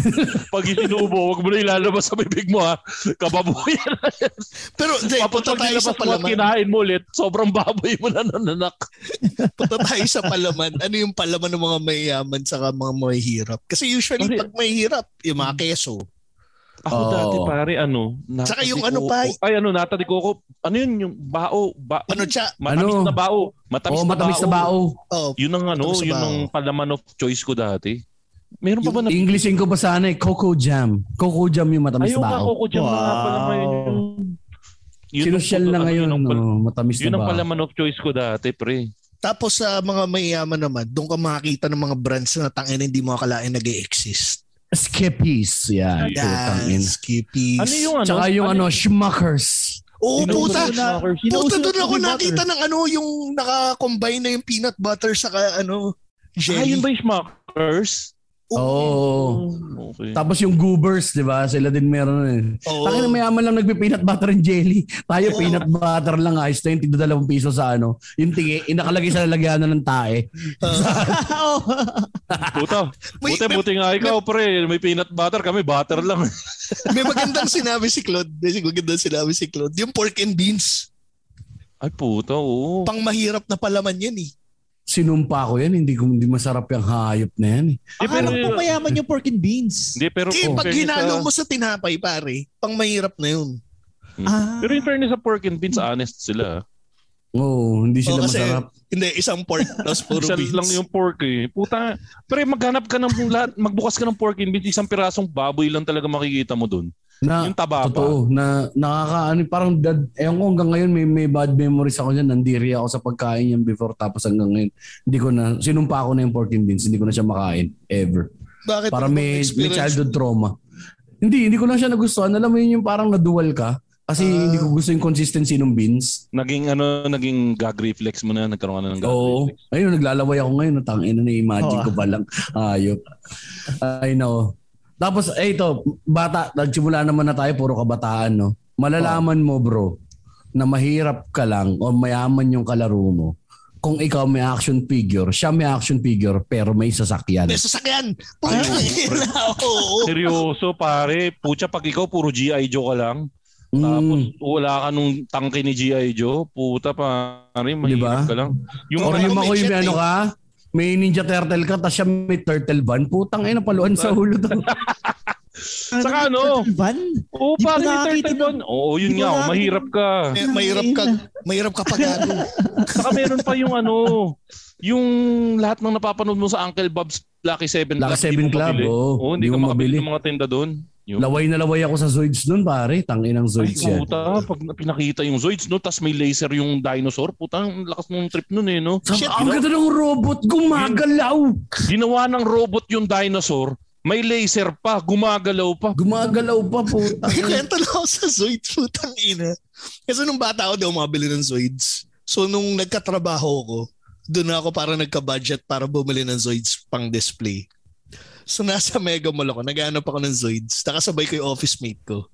pag isinubo, wag mo na ilalabas sa bibig mo ha. Kababuyan na yan. Pero Tapos punta pag tayo sa nilabas mo at palaman. kinain mo ulit, sobrang baboy mo na nananak. Punta tayo sa palaman. Ano yung palaman ng mga mayayaman sa mga mahihirap? Kasi usually Kasi- pag mahihirap, yung mga keso. Ako Oo. dati pare, ano, nata Saka yung ano coco. pa, Ay, ano, nata de coco. Ano yun, yung bao. Ba, Ano siya? Matamis Ano? na bao. Matamis, Oo, matamis na bao. Oh, Yun ang ano, na yun bao. ang palaman of choice ko dati. Meron pa ba na? Englishin ko pa sana eh, Coco Jam. Coco Jam yung matamis Ayaw na bao. Coco Jam na nga pala Wow. ngayon yung... yun Sinusyal na ano, ngayon, Yun ang, pal- no, matamis yun na ang bao. palaman of choice ko dati, pre. Tapos sa mga mayayaman naman, doon ka makakita ng mga brands na tangin hindi mo akalain nag exist Skippies. Putang Yan. Skippies. Ano yung ano? Tsaka yung ano, Schmuckers. Oo, Inuuso puta. Puta doon ako nakita butter. ng ano, yung naka-combine na yung peanut butter sa ano, Ah, jelly. yun ba yung Smuckers? Oo. Okay. Tapos yung Goobers, di ba? Sila din meron eh. Oo. Takina mayaman lang nagpi-peanut butter and jelly. Tayo Oo. peanut butter lang ayos na yung tigda dalawang piso sa ano. Yung tingi, inakalagay sa lalagyanan ng tae. Puta, May- buti, may- buti nga ikaw, pre. May peanut butter, kami butter lang. May magandang sinabi si Claude. May magandang sinabi si Claude. Yung pork and beans. Ay, puta, oo. Pang mahirap na palaman yan eh. Sinumpa ko yan, hindi ko hindi masarap yung hayop na yan eh. Akala pero, ko mayaman yung pork and beans. Hindi, pero, in pag sa- mo sa tinapay, pare, pang mahirap na yun. Ah. Pero in fairness sa pork and beans, honest sila. Oo, hindi Oo, sila kasi, masarap. hindi, isang pork tapos puro Isa beans. lang yung pork eh. Puta, pero maghanap ka ng lahat, magbukas ka ng pork and beans, isang pirasong baboy lang talaga makikita mo dun. Na, Yung taba pa. Totoo, na nakakaano, parang dad, ewan ko hanggang ngayon may, may bad memories ako dyan. Nandiri ako sa pagkain yan before tapos hanggang ngayon. Hindi ko na, sinumpa ko na yung pork and beans, hindi ko na siya makain. Ever. Bakit Para may, may childhood trauma. Hindi, hindi ko lang siya nagustuhan. Alam mo yun yung parang nadual ka. Kasi Ah. hindi ko gusto yung consistency ng beans. Naging ano, naging gag reflex mo na, nagkaroon ka na ng gag Oo. reflex. Ayun, naglalaway ako ngayon. Tangin na na-imagine Oo. ko pa lang. Ayop. I know. Tapos, eh ito, bata, nagsimula naman na tayo, puro kabataan, no? Malalaman mo, bro, na mahirap ka lang o mayaman yung kalaro mo kung ikaw may action figure, siya may action figure, pero may sasakyan. May sasakyan. Putang Oo. Seryoso, pare. Pucha, pag ikaw puro G.I. Joe ka lang, tapos Mm, wala ka nung tangke ni G.I. Joe, puta pare, mahirap Diba? ka lang. Yung or Wala yung ako yung ano jet, ka, may Ninja Turtle ka, tapos siya may turtle van, putang ina, paluan sa ulo to. Saka ano? Van? Oo, Di pare, ba may nakakita turtle bun. Oo, yun nga, oh, mahirap ka. May, mahirap ka, mahirap ka pag ano. Saka meron pa yung ano, yung lahat ng napapanood mo sa Uncle Bob's Lucky 7 Lucky hindi 7 mo Club, mabili. oo. Oo, hindi Hindi ka mo makabili ng mga tinda doon. Yung, Laway na laway ako sa Zoids nun, pare. Tanginang Ay, Zoids yan. puta, pag pinakita yung Zoids, no, tas may laser yung dinosaur, puta, ang lakas ng trip nun eh, no? Sabi, ang ganda ng robot, gumagalaw. Ginawa ng robot yung dinosaur, may laser pa, gumagalaw pa. Gumagalaw pa, puta. May kwento na ako sa Zoids, putang ina. Kasi nung bata ako, di ako mabili ng Zoids. So nung nagkatrabaho ko, doon ako para nagka-budget para bumili ng Zoids pang display. So nasa Mega Mall ako, naghanap ako ng Zoids. Nakasabay ko yung office mate ko.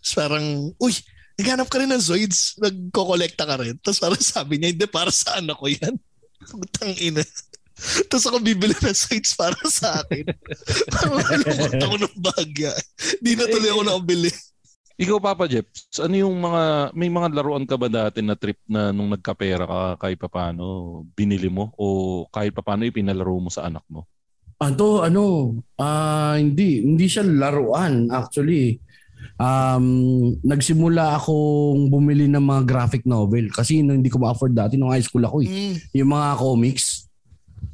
So parang, uy, naghanap ka rin ng Zoids, nagko-collecta ka rin. Tapos parang sabi niya, hindi, para sa anak ko yan. Putang ina. Tapos ako bibili ng Zoids para sa akin. Parang nalungkot ako ng bagya. Di na tuloy ako nakabili. Ikaw, Papa Jeps, ano yung mga, may mga laruan ka ba dati na trip na nung nagkapera ka kahit papano binili mo o kahit papano ipinalaro mo sa anak mo? Ano, ano, ah hindi, hindi siya laruan actually. um, nagsimula akong bumili ng mga graphic novel kasi no, hindi ko ma-afford dati nung high school ako eh. Mm. Yung mga comics.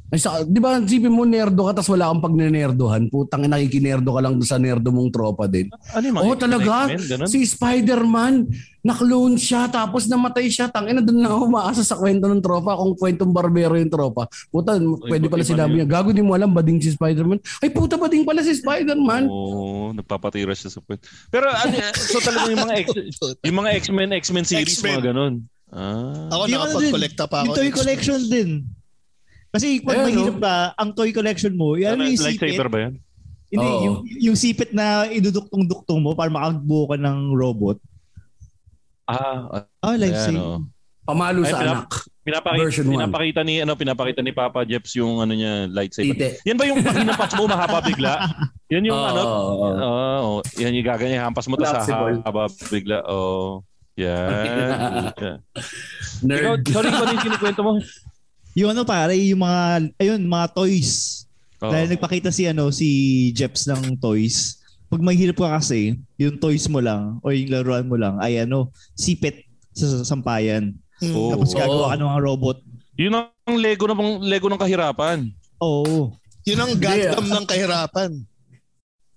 Ay, sa, di ba, sipin mo, nerdo ka, tapos wala kang pagnenerdohan. Putang, nakikinerdo ka lang doon sa nerdo mong tropa din. Ano yung mga Oo, talaga. X-Men? Si Spider-Man, naklone siya, tapos namatay siya. Tangina, doon lang ako umaasa sa kwento ng tropa kung kwentong barbero yung tropa. Puta, pwede pala sinabi niya, gago di mo alam, bading si Spider-Man. Ay, puta, bading pala si Spider-Man. Oo, nagpapatira siya sa point. Pero ano, so talagang yung mga X, yung mga X-Men, X-Men series, X-Men. mga ganun. Ah. Ako Yung nakapag-collecta pa Yung ako. toy collection din. Kasi pag Ayan, mahirap ka, ang toy collection mo, yan Ano, yung lightsaber sipit. ba yan? Hindi, Oo. yung, yung sipit na iduduktong-duktong mo para makagbuo ka ng robot. Ah, Ah, ayan, lightsaber. oh. Pamalo Ay, sa pinap- anak. Pinapakita, Version one. pinapakita ni ano pinapakita ni Papa Jeps yung ano niya lightsaber. Tite. Yan ba yung pag hinampas mo mahaba bigla? Yan yung Oo, ano? oo. Oo, oh, yan yung gaganyan hampas mo ta sa haba bigla. Oh. Yan. Ikaw, Nerd. sorry ko yung kinikwento mo. Yung ano pare, yung mga, ayun, mga toys. Oo. Dahil nagpakita si ano si Jeps ng toys. Pag mahirap ka kasi, yung toys mo lang o yung laruan mo lang ay ano, sipit sa sampayan. Oo. Tapos gagawa ka ng mga robot. Yun ang Lego ng Lego ng kahirapan. Oo. Yun ang Gundam ng kahirapan.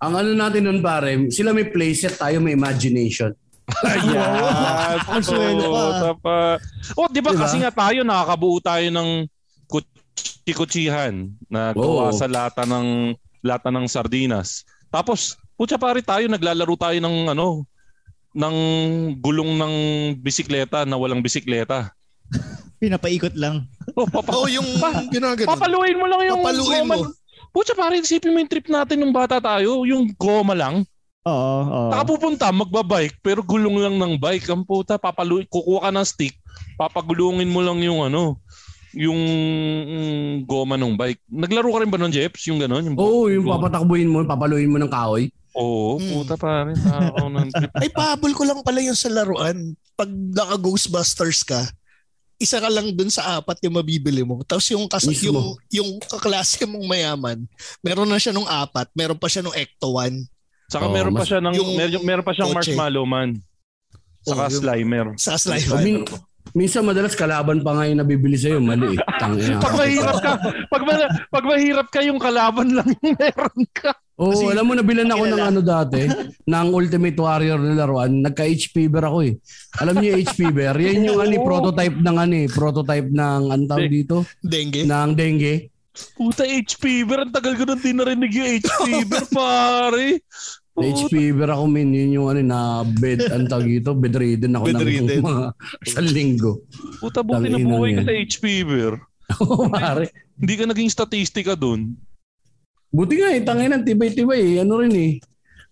Ang ano natin nun pare, sila may playset, tayo may imagination. Ayan. Ang swelo pa. Pa. Oh, di ba Diba? kasi nga tayo nakakabuo tayo ng kutsi-kutsihan na gawa sa lata ng lata ng sardinas. Tapos, putya pare tayo naglalaro tayo ng ano ng gulong ng bisikleta na walang bisikleta. Pinapaikot lang. Oh, papa, Oo, yung ginaganon. papaluin mo lang yung Papaluin goma. mo. Putya pare, isipin mo yung trip natin nung bata tayo, yung goma lang. Oo, oo. Nakapupunta, magbabike, pero gulong lang ng bike. Ang puta, papalu kukuha ka ng stick, papagulungin mo lang yung ano, yung mm, goma ng bike. Naglaro ka rin ba ng Jeps? Yung gano'n? Yung, Oo, yung goma? papatakbuhin mo, papaluin mo ng kahoy. Oo, Mm. puta pa rin. Takaw ng trip. Ay, pahabol ko lang pala yung sa laruan. Pag naka-Ghostbusters ka, isa ka lang dun sa apat yung mabibili mo. Tapos yung, kas- Mismo. yung, yung kaklase mong mayaman, meron na siya nung apat, meron pa siya nung Ecto 1. Saka Oo, meron pa mas- siya ng, yung meron, meron pa siyang kotse. marshmallow man. Saka yung- slimer. Sa slime. Min- minsan madalas kalaban pa nga yung nabibili sa'yo, mali eh. Tangina. Pag mahirap ka, pag, ma- pag mahirap ka, yung kalaban lang yung meron ka. Oo, Kasi- alam mo, nabilan ako ng ano dati, ng Ultimate Warrior na laruan. Nagka-HP bear ako eh. Alam niyo yung HP bear? Yan yung ano, eh, prototype ng ano eh, prototype ng, tawag dito? Dengue. Ng dengue. Puta, HP bear. Ang tagal ko nang di narinig yung HP bear, pare. Sa HP bear ako min, yun yung ano, na bed, ang tawag dito, bedridden ako Bedridden. ng mga isang linggo. Puta, buti na buhay ka sa HP bear. Oo, pare. Hindi ka naging statistika dun. Buti nga eh, tangin ng tibay-tibay eh. Ano rin eh.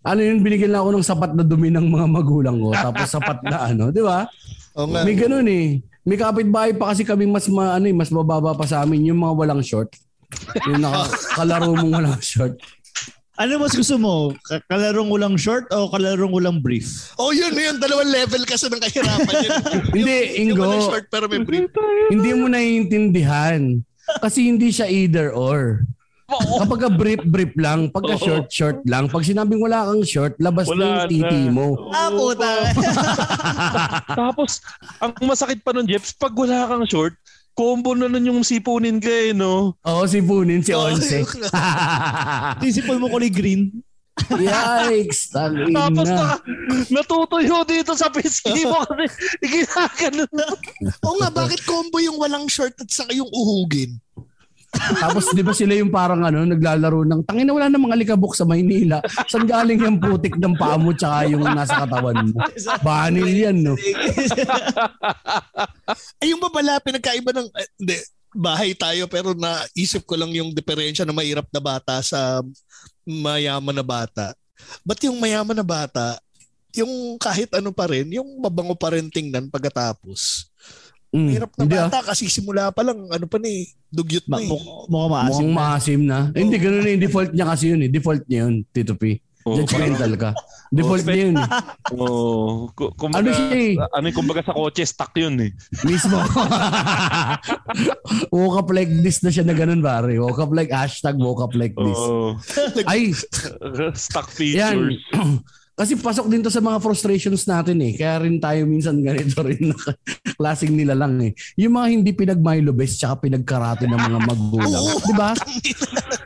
Ano yun, binigyan lang ako ng sapat na dumi ng mga magulang ko. Tapos sapat na ano, di ba? Nga. May ganun eh. May kapitbahay pa kasi kami mas ma, ano, eh, mas mababa pa sa amin yung mga walang short. Yung nakakalaro mong walang short. Ano mas gusto mo? Ka- Kalarong ulang short o kalarong ulang brief? Oh, yun, yun. Dalawang level kasi ng kahirapan yun. Hindi, yung Ingo. walang short pero may brief. Hindi mo naiintindihan. Kasi hindi siya either or. Kapag ka brief, brief lang. Pagka short, short lang. Pag sinabing wala kang short, labas Wala na yung titi na. mo. Ah, puta. Tapos, ang masakit pa nun, Jeps, pag wala kang short, combo na nun yung sipunin ka eh, no? Oo, si Punin, si Onse. Sisipol mo kulay green. Yikes! Tangin Tapos na. na, natutuyo dito sa pisngi mo kasi iginaganon. Oo nga, bakit combo yung walang short at saka yung uhugin? Tapos di ba sila yung parang ano, naglalaro ng tangin na wala na mga alikabok sa Maynila. Saan galing yung putik ng paa mo tsaka yung nasa katawan mo? Banil yan, no? Ay, yung ba pala, pinagkaiba ng, eh, hindi, bahay tayo pero naisip ko lang yung diferensya ng mahirap na bata sa mayaman na bata. Ba't yung mayaman na bata, yung kahit ano pa rin, yung mabango pa rin tingnan pagkatapos. Mm, Mahirap na hindi ah. bata kasi simula pa lang, ano pa ni, dugyot na eh. mukha, mukha maasim. Mukhang maasim na. Eh, hindi, ganun na yung default niya kasi yun eh. Default niya yun, Tito P. Oo, Judgmental ka. Default niya yun eh. Oh, kumbaga, Ano siya eh? ano yung kumbaga sa kotse, stuck yun eh. Mismo. woke up like this na siya na ganun, pare. Woke up like hashtag woke up like this. Oo. Ay, stuck yan. Kasi pasok din to sa mga frustrations natin eh. Kaya rin tayo minsan ganito rin na klaseng nila lang eh. Yung mga hindi pinag-Milo best tsaka pinagkarate ng mga magulang. Di ba?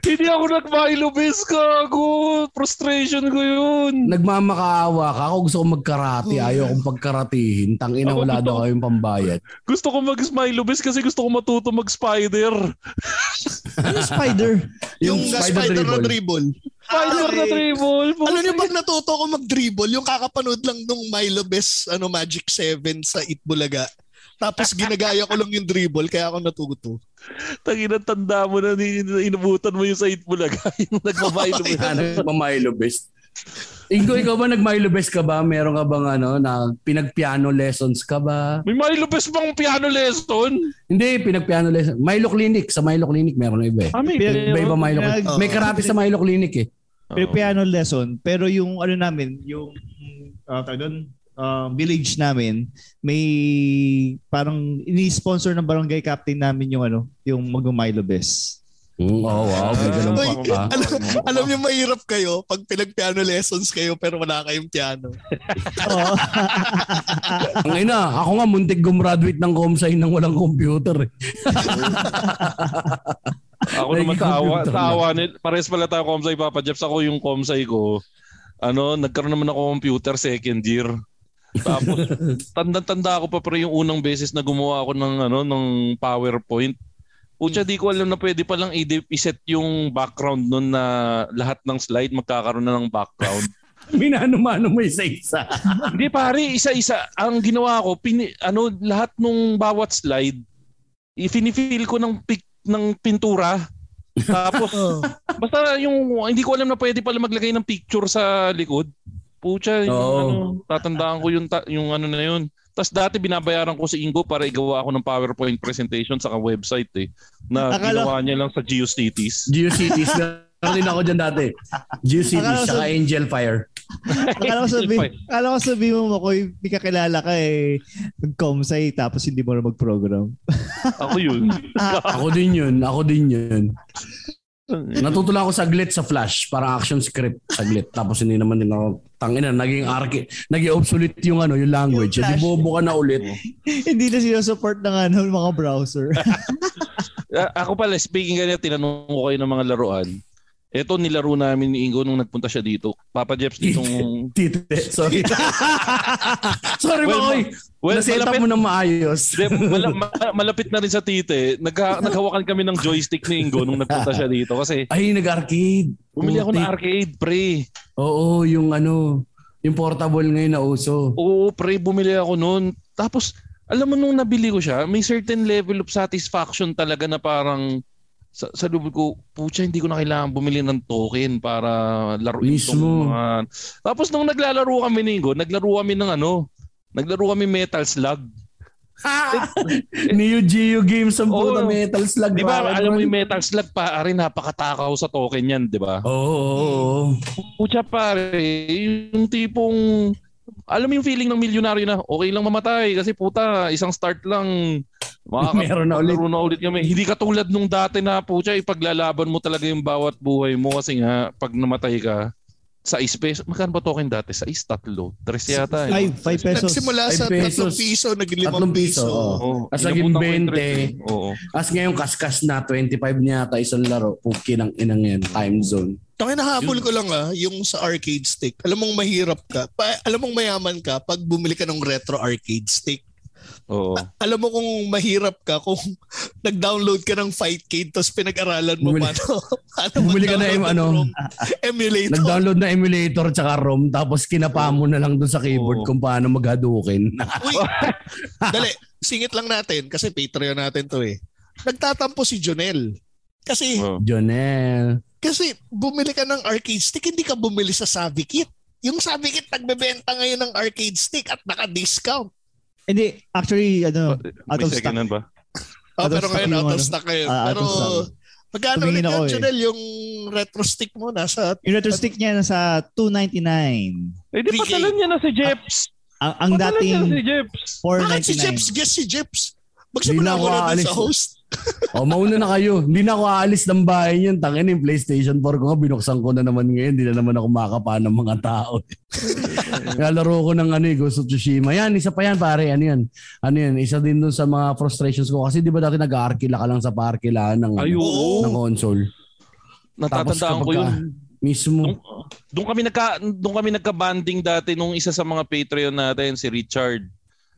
Hindi ako nag-Milo-base gago. Frustration ko yun. Nagmamakaawa ka. Ako gusto ko magkarate. Ayaw kong pagkaratihin. Tangina Ako wala daw kayong pambayad. Gusto ko mag-Milo-base kasi gusto ko matuto mag-spider. Ano spider? Yung, spider, na dribble. Spider na Ay. dribble. Alam niyo pag natuto ko mag-dribble, yung kakapanood lang nung Milo Best ano, Magic 7 sa Itbulaga. Tapos ginagaya ko lang yung dribble kaya ako natuto. Tangina tanda mo na inubutan mo yung sa Itbulaga. yung nagmamilo-base. Ano Nagma-Milo best. Ingo, ikaw ba nag-Milo best ka ba? Meron ka bang ano, na pinag-piano lessons ka ba? May Milo-base bang piano lesson? Hindi, pinag-piano lesson. Milo Clinic. Sa Milo Clinic meron na iba eh. Ah, may Iba-iba Milo Clinic. May karate sa Milo Clinic eh. Pero piano lesson, pero yung ano namin, yung uh, doon, uh, village namin, may parang ini-sponsor ng barangay captain namin yung ano, yung mag-Milo Best. Oh, wow. May ganun pa ka. alam, alam niyo mahirap kayo pag pinag-piano lessons kayo pero wala kayong piano. Oo. Ang ina, ako nga muntik gumraduate ng comsci nang walang computer. eh. Ako naman Naging sa awa, computer sa na. awa ni, pares pala tayo Comsci Papa Jeps. Ako yung Comsci ko. Ano, nagkaroon naman ako computer second year. Tapos tanda-tanda ako pa pero yung unang beses na gumawa ako ng ano ng PowerPoint. Pucha, di ko alam na pwede pa lang i- i-set yung background nun na lahat ng slide magkakaroon na ng background. Minano-mano mo isa-isa. Hindi pare, isa-isa. Ang ginawa ko, pini, ano, lahat nung bawat slide, i-feel ko ng pic, ng pintura. Tapos, basta yung, hindi ko alam na pwede pala maglagay ng picture sa likod. Pucha, yung Oo. ano, tatandaan ko yung, ta- yung ano na yun. Tapos dati binabayaran ko si Ingo para igawa ako ng PowerPoint presentation sa website eh. Na Akala- ginawa niya lang sa GeoCities. GeoCities. Meron din ako dyan dati. GeoCities, Akala ko tsaka sa- Angel Fire. Akala ko sabi, akala ko sabi mo mo, Koy, may kakilala ka eh, nag-comsci tapos hindi mo na mag-program. Ako yun. Ako din yun. Ako din yun. Natuto lang ako saglit sa Flash. Parang action script saglit. Tapos hindi naman din ako tangina naging archi naging obsolete yung ano yung language. Yung Hindi bobo ka na ulit. hindi na sinusupport ng ano, mga browser. Ako pala, speaking ganyan, tinanong ko kayo ng mga laruan. Ito nilaro namin ni Ingo nung nagpunta siya dito. Papa Jeps ditong... Tite. Sorry. Sorry Well, Makoy. well, Naset up malapit- mo ng maayos. Di, mala- ma- malapit na rin sa tite. Nagha- naghawakan kami ng joystick ni Ingo nung nagpunta siya dito. Kasi Ay, nag-arcade. bumili ako ng arcade, pre. Oo, yung ano, yung portable ngayon na uso. Oo, pre, bumili ako noon. Tapos, alam mo nung nabili ko siya, may certain level of satisfaction talaga na parang sa, sa loob ko, pucha, hindi ko na kailangan bumili ng token para laruin Mismo. tong mga... Tapos nung naglalaro kami ni Ingo, naglaro kami ng ano, naglaro kami Metal Slug. Neo Geo Games ang puta Oo. Metal Slug. Di ba, alam mo yung Metal Slug, pare, napakatakaw sa token yan, di ba? Oo, oo, oo. Pucha pare, yung tipong alam mo yung feeling ng milyonaryo na okay lang mamatay kasi puta isang start lang makaka- Meron na ulit. na ulit kami. Hindi katulad nung dati na pucha ipaglalaban mo talaga yung bawat buhay mo kasi nga pag namatay ka sa peso. Magkano ba token dati? Sa is tatlo. Tres yata. eh. Ay, 5 pesos. Nagsimula sa Five 3 pesos. piso, nag-5 Tatlong piso, piso. oo. Oo. As naging ko yung 20. tres eh. Oo. As ngayon kaskas na 25 niya yata isang laro. Puki ng inang yan. Time zone. Tangin nahabol ko lang ah, yung sa arcade stick. Alam mong mahirap ka. Pa, alam mong mayaman ka pag bumili ka ng retro arcade stick. Oo. Alam mo kung mahirap ka kung nag-download ka ng Fightcade tapos pinag-aralan mo Bumili- paano, paano Bumili ka na yung ng ano, emulator. Nag-download na emulator tsaka ROM tapos kinapa mo na lang doon sa keyboard Oo. kung paano maghadukin. Uy, dali, singit lang natin kasi Patreon natin to eh. Nagtatampo si Jonel. Kasi Oo. Jonel. kasi bumili ka ng arcade stick, hindi ka bumili sa Savvy Kit. Yung Savvy Kit nagbebenta ngayon ng arcade stick at naka-discount. Hindi, actually, ano, out of stock. ba? Oh, pero ngayon out of ano. stock ngayon. Ah, out pero magkano ulit yan, eh. Jonel? Yung retro stick mo nasa Yung retro stick niya nasa 299. Eh di 3K. patalan niya na si Jeps. Ang, ang niya dating na si Jeps. Bakit si 499. Jeps? Guess si Jeps. Magsimula ako na sa host. O, mauna na kayo. Hindi na ako aalis ng bahay niyan. Tangin yung PlayStation 4 ko nga, binuksan ko na naman ngayon. Hindi na naman ako makakapa ng mga tao. Nalaro ko ng ano, eh, Ghost of Tsushima. Yan, isa pa yan pare. Ano yan? Ano yan? Isa din dun sa mga frustrations ko. Kasi di ba dati nag-arkila ka lang sa parkilaan ng, Ay, ng console. Natatandaan ko yun. Mismo. Doon, doon kami nagka doon kami nagka-banding dati nung isa sa mga Patreon natin si Richard.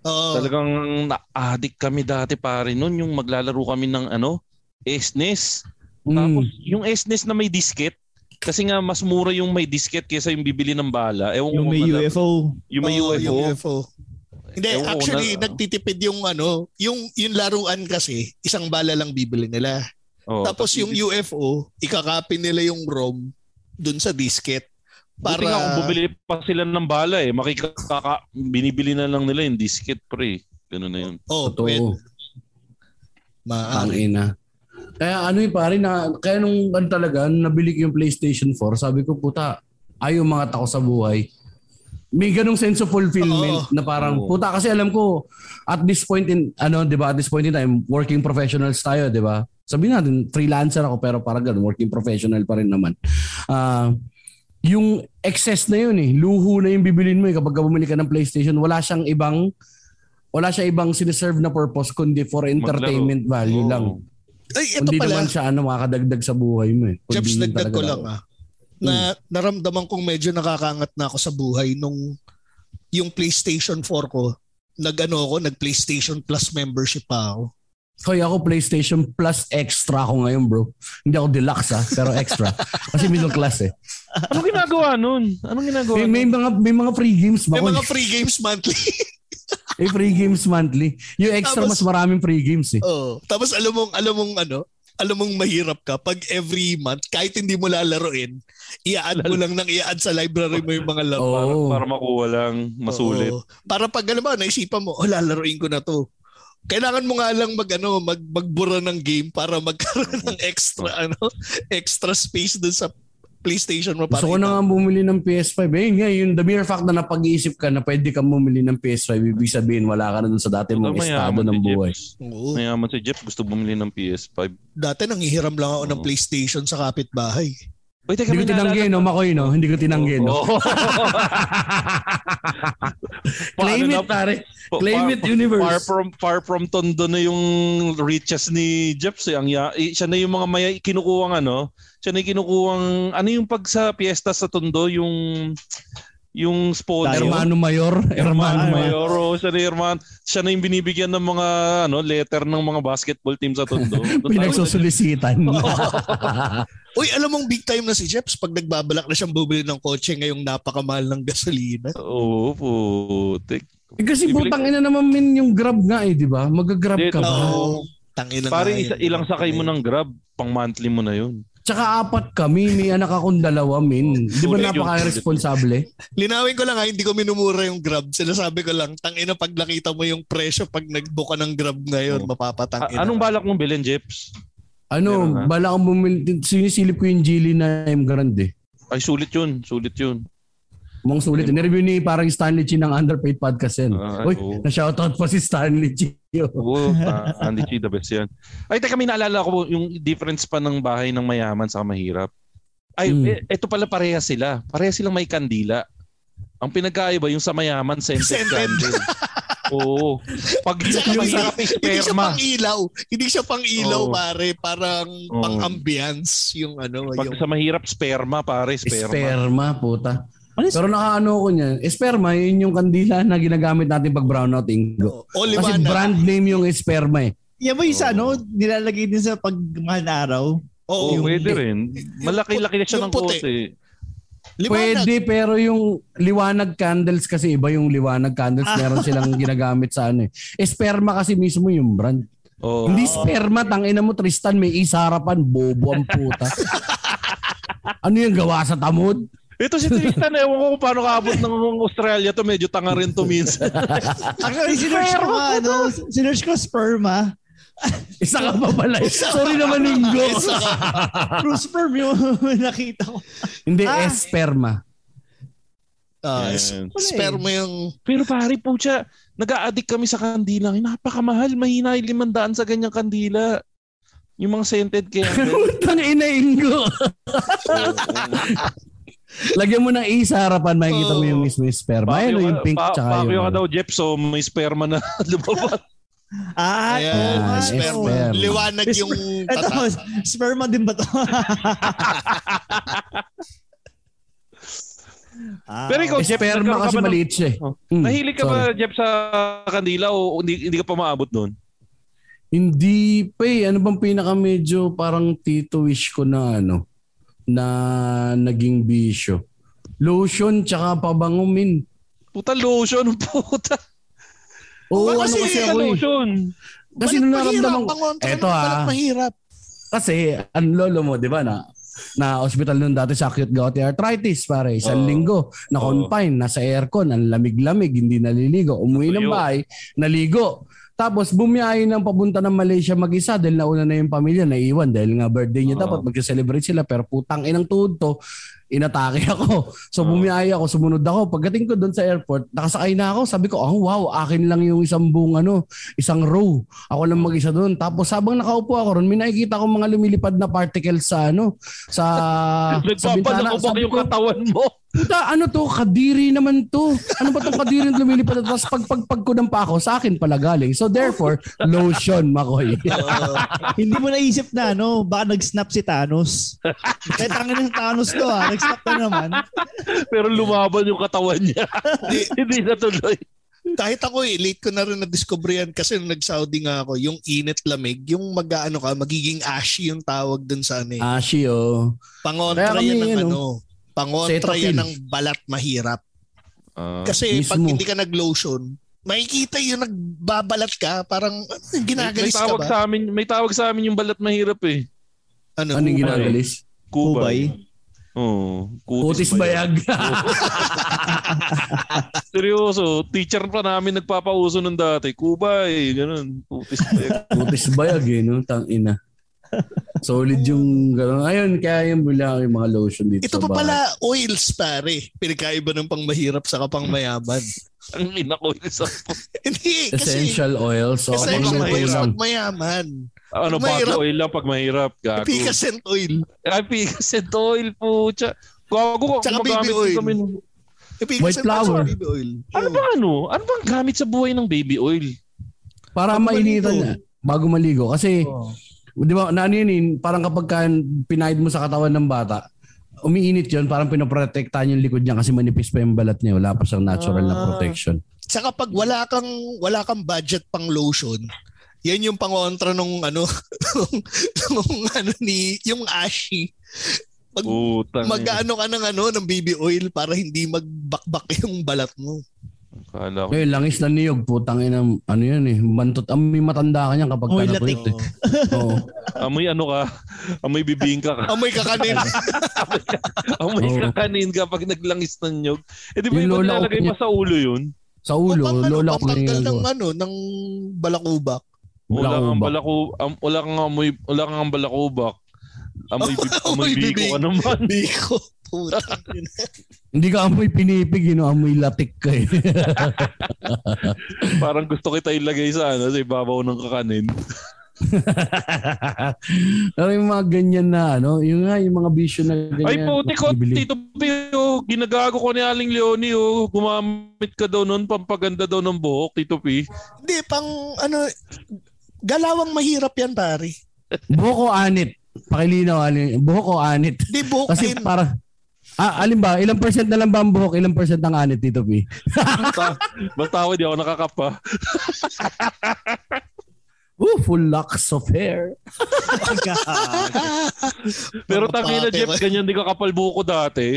Oo. Talagang na-addict kami dati pare noon yung maglalaro kami ng ano, SNES. Tapos Mm. yung SNES na may disket kasi nga mas mura yung may disket kaysa yung bibili ng bala. Ewan Yung may UFO. Yung may Oo, UFO. yung UFO. Hindi, Ewan actually, na- nagtitipid yung ano, yung, yung laruan kasi, isang bala lang bibili nila. Oh, Tapos yung UFO, ikakopy nila yung ROM dun sa disket. Para... Para, nga kung bumili pa sila ng bala eh. Makikaka, binibili na lang nila yung disket pre. Ganun na yun. oh, Totoo. pwede. Maaari. Kaya ano yung pare na kaya nung ano talaga nabili ko yung PlayStation 4, sabi ko puta, ayaw mga tao sa buhay. May ganong sense of fulfillment Oo. na parang Oo. puta kasi alam ko at this point in ano 'di ba at this point in time working professionals tayo 'di ba? Sabi natin freelancer ako pero parang ganun working professional pa rin naman. Ah yung excess na yun eh, luho na yung bibilin mo eh kapag bumili ka ng PlayStation, wala siyang ibang wala siya ibang siniserve na purpose kundi for entertainment value Oo. lang. Ay, ito Hindi pala. naman siya ano, makakadagdag sa buhay mo eh. Chaps, Kundi dagdag talaga ko lang ah. Na naramdaman kong medyo nakakangat na ako sa buhay nung yung PlayStation 4 ko. Nag-ano ako, nag-PlayStation Plus membership pa ako. Hoy, ako PlayStation Plus extra ako ngayon bro. Hindi ako deluxe ah, pero extra. Kasi middle class eh. Anong ginagawa nun? Anong ginagawa May, may mga may mga free games ba? May mga free games monthly. May free games monthly. Yung extra Tapos- mas maraming free games eh. oh. Tapos alam mong, alam mong ano, alam mong mahirap ka pag every month, kahit hindi mo lalaroin, i-add mo lang ng i-add sa library mo yung mga laro. Para, Oo. para makuha lang, masulit. Oo. Para pag alam mo, naisipan mo, oh, lalaroin ko na to. Kailangan mo nga lang mag ano, mag magbura ng game para magkaroon ng extra ano, extra space dun sa PlayStation mo para Gusto ko na nga bumili ng PS5. Eh, nga, yung the mere fact na napag-iisip ka na pwede kang bumili ng PS5, ibig sabihin wala ka na dun sa dati mong estado ng buhay. Jeps. Oo. Mayaman si Jeff, gusto bumili ng PS5. Dati nanghihiram lang ako ng Oo. PlayStation sa kapitbahay. Wait, teka, Hindi ko may tinanggi, no, Makoy, no? Hindi ko tinanggi, no? Claim it, na- pare. Pa- Claim far- it, universe. Far from far from Tondo na yung riches ni Jeff. Eh. Ang eh, siya na yung mga maya kinukuwang ano. Siya na yung kinukuwang ano yung pag sa piyesta sa Tondo yung yung sponsor. Hermano Mayor. Hermano Mayor. Mayor. oh, Siya na, yung hermano, siya na yung binibigyan ng mga ano letter ng mga basketball team sa Tondo. Pinagsusulisitan. Uy, alam mong big time na si Jeps pag nagbabalak na siyang bumili ng kotse ngayong napakamahal ng gasolina. Oo, putik. Eh, kasi putang ina naman min yung grab nga eh, di ba? Mag-grab ka ba? Oo. Tangin na Pare, isa, ilang sakay mo ng Grab, pang monthly mo na yun. Tsaka apat kami, may anak akong dalawa, min. Di ba napaka-responsable? Linawin ko lang ha, hindi ko minumura yung Grab. Sinasabi ko lang, tangina pag nakita mo yung presyo pag nagbuka ng Grab ngayon, Oo. mapapatang A- anong balak mong bilhin, Jeps? Ano, Meron nga. bala kang bumili, sinisilip ko yung Geely na M Grande. Ay, sulit yun. Sulit yun. Mong sulit. Nireview ni parang Stanley Chi ng Underpaid Podcast yan. Ah, Uy, oo. na-shoutout pa si Stanley Chi. Oo, uh, Andy Chi, the best yan. Ay, teka, may naalala ko yung difference pa ng bahay ng mayaman sa mahirap. Ay, Hmm. eh, eto pala parehas sila. Parehas silang may kandila. Ang pinagkaiba yung sa mayaman, scented candle. Oo. Pag yung sa mahirap, hindi siya sperma. pang ilaw. Hindi siya pang ilaw, Oo. pare. Parang Oo. pang ambience yung ano. Pag yung... sa mahirap, sperma, pare, sperma. Sperma, puta. Ano Pero nakaano ko niyan. Sperma, yun yung kandila na ginagamit natin pag brownout ingo. O, Kasi brand name yung sperma eh. Yan ba yung sa ano, nilalagay din sa pagmahal na araw? Oo, yung- pwede rin. Malaki-laki na siya ng puti. kotse. Liwanag. Pwede, pero yung liwanag candles kasi iba yung liwanag candles. Meron silang ginagamit sa ano eh. Sperma kasi mismo yung brand. Oo. Hindi sperma, tangina mo Tristan, may isa harapan, bobo ang puta. ano yung gawa sa tamod? Ito si Tristan, ewan ko kung paano kaabot ng Australia to. Medyo tanga rin to minsan. Actually, sinerch ko nga, ano, sinerch ko sperma. Isa ka pa pala. Sorry naman, Ingo. True sperm yung nakita ko. Hindi, Ah. sperma. Ah, Yan. s- Wala eh. sperma yung... Pero pare po siya, nag-a-addict kami sa kandila. Ay, Napakamahal, mahina yung limandaan sa ganyang kandila. Yung mga scented kaya. Utang inainggo. Lagyan mo ng A sa harapan, makikita mo yung mismo yung sperma. Ayun, yung pink pa, tsaka Pakyo ka yung... daw, Jeff, so may sperma na lumabas. Ah, Ayan, nga, sperma. sperma. Liwanag yung Ito, tata. sperma din ba to? ah, Pero ikaw, Jeff, sperma kasi ba ng- maliit siya eh. Oh. Hmm, Nahilig ka sorry. ba, Jeff, sa kandila o hindi, hindi ka pa maabot doon? Hindi pa eh. Ano bang pinaka medyo parang tito wish ko na ano na naging bisyo? Lotion tsaka pabango min. Puta lotion, puta. Oo, Baka ano kasi kasi Puta ako eh. lotion. Kasi nung naramdaman ko, eto balat ah, mahirap. kasi ang lolo mo, di ba na, na hospital nun dati sa acute gouty arthritis pare, isang Oo. linggo, na confine, nasa aircon, ang lamig-lamig, hindi naliligo, umuwi ng bahay, naligo. Tapos bumiyahe ng papunta ng Malaysia mag-isa dahil nauna na yung pamilya, naiwan dahil nga birthday niya Oo. dapat mag-celebrate sila pero putang inang tuhod to, inatake ako. So Oo. bumiyahe ako, sumunod ako. Pagdating ko doon sa airport, nakasakay na ako. Sabi ko, oh wow, akin lang yung isang buong ano, isang row. Ako lang mag-isa doon. Tapos habang nakaupo ako ron, may nakikita ko mga lumilipad na particles sa ano, sa sa bintana. Nagpapanakubak yung katawan mo. Puta, ano to? Kadiri naman to. Ano ba tong kadiri na lumilipad? Tapos pagpagpag ko ng pako, sa akin pala galing. So therefore, lotion, Makoy. hindi mo naisip na, no? Baka nag-snap si Thanos. Kaya tangin ng Thanos to, ha? Nag-snap na naman. Pero lumaban yung katawan niya. Di, hindi natuloy. kahit ako eh, late ko na rin na-discover yan kasi nung nag-Saudi nga ako, yung init lamig, yung mag-ano ka, magiging ashy yung tawag dun sa ano eh. Ashi, oh. Pangontra yan ng ano, ano, pangontra yan ng balat mahirap. Ah, Kasi pag mismo. hindi ka nag-lotion, makikita yung nagbabalat ka, parang ano, may ginagalis ka tawag ba? sa amin, may tawag sa amin yung balat mahirap eh. Ano? Ano yung ginagalis? Kubay. Oo. Kutis bayag. Seryoso, teacher pa namin nagpapauso nun dati. Kubay, ganun. Kutis bayag. Kutis bayag eh, no? Tang ina. Solid yung gano'n. Ayun, kaya yung bila yung mga lotion dito Ito sa pa bahay. pala, oils pare. Pinagkaiba ng pang mahirap sa kapang mayaman. Ang ina ko isa. Hindi, kasi Essential oils. So, essential oils pag mayaman. Ano, Mahirap. oil lang pag mahirap. Gago. Epicacent oil. Ay, Picascent oil po. Tsa. Gago ko. Tsaka baby oil. Kami. Epicacent White flower. baby oil. Ano ba ano? Ano bang gamit sa buhay ng baby oil? Para mainitan niya. Bago maligo. Kasi, Oh. Di ba, na ano yun, eh, parang kapag ka pinahid mo sa katawan ng bata, umiinit yun, parang pinoprotektahan yung likod niya kasi manipis pa yung balat niya. Wala pa siyang natural na Ah. protection. Tsaka pag wala kang wala kang budget pang lotion, yan yung pangontra nung ano nung ano ni yung ashy. Pag Putang. mag-ano ka ng ano ng baby oil para hindi magbakbak yung balat mo. Kala ko. Ngayon, langis na niyog, putang ina, ano yan eh, bantot, amoy matanda ka niyan kapag Amoy latik. eh. Oo. Amoy ano ka? Amoy bibingka ka. Amoy kakanin. Amoy kakanin kapag naglangis ng nyog. Eh di ba Yung niya- pa sa ulo yun? Sa ulo, o pang, ano, lola ko na pangtanggal ng ano ng balakubak. Wala kang Balakubak. balako, am, wala kang amoy, wala kang balakubak. Amoy, bib, Amoy amoy biko bibing. ka naman. Biko. Puta. Hindi ka amoy pinipig, you know, amoy latik ka eh. Parang gusto kita ilagay sa ano, sa ibabaw ng kakanin. Pero yung mga ganyan na, ano, yung nga, yung mga bisyo na ganyan. Ay puti ko. Tito Pio, ginagago ko ni Aling Leonie, oh. Gumamit ka daw nun, pampaganda daw ng buhok, Tito P. Hindi pang ano galawang mahirap yan pare. Buhok o anit? Pakilinaw, alin. Buhok o anit? Hindi buhok Kasi para Ah, alin ba? Ilang percent na lang ba ang buhok? Ilang percent ang anit dito, P? Basta, basta ako, di ako nakakapa. Ooh, full locks of hair. Pero Mga tangina pate Jeff, ganyan di ka kapal buhok ko dati.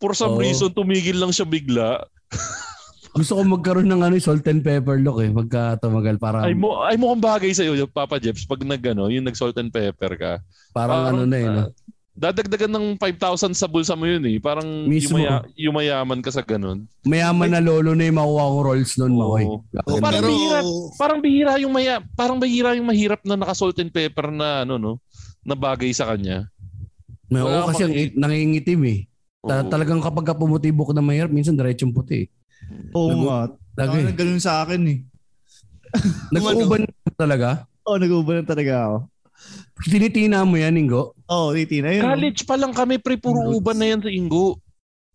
For some Oo. reason, tumigil lang siya bigla. Gusto ko magkaroon ng ano, salt and pepper look eh. Pagka tumagal. Parang, Ay mo ay mukhang bagay sa iyo, Papa Jeps, pag nag ano, yung nag salt and pepper ka. parang ano na eh. No? Dadagdagan ng 5,000 sa bulsa mo yun eh. Parang Mismo. yumaya, yumayaman ka sa ganun. Mayaman na lolo na yung makuha kong rolls noon, Oo. Makoy. Oh, Parang pero bihira. Parang bihira yung maya, parang bihira yung mahirap na naka salt and pepper na ano no, na bagay sa kanya. Oo, Wala kasi ang makikita. nangingitim eh. Ta- Oo. talagang kapag ka pumutibok na mahirap, minsan diretsong puti. eh. Oo nga. Lagi. Ano, ganun sa akin eh. Nag-uuban talaga. Oo, oh, nag-uuban talaga ako. Tinitina mo yan, Ingo? Oo, oh, titina yun. College pa lang kami, pre, puro uban na yan sa Ingo.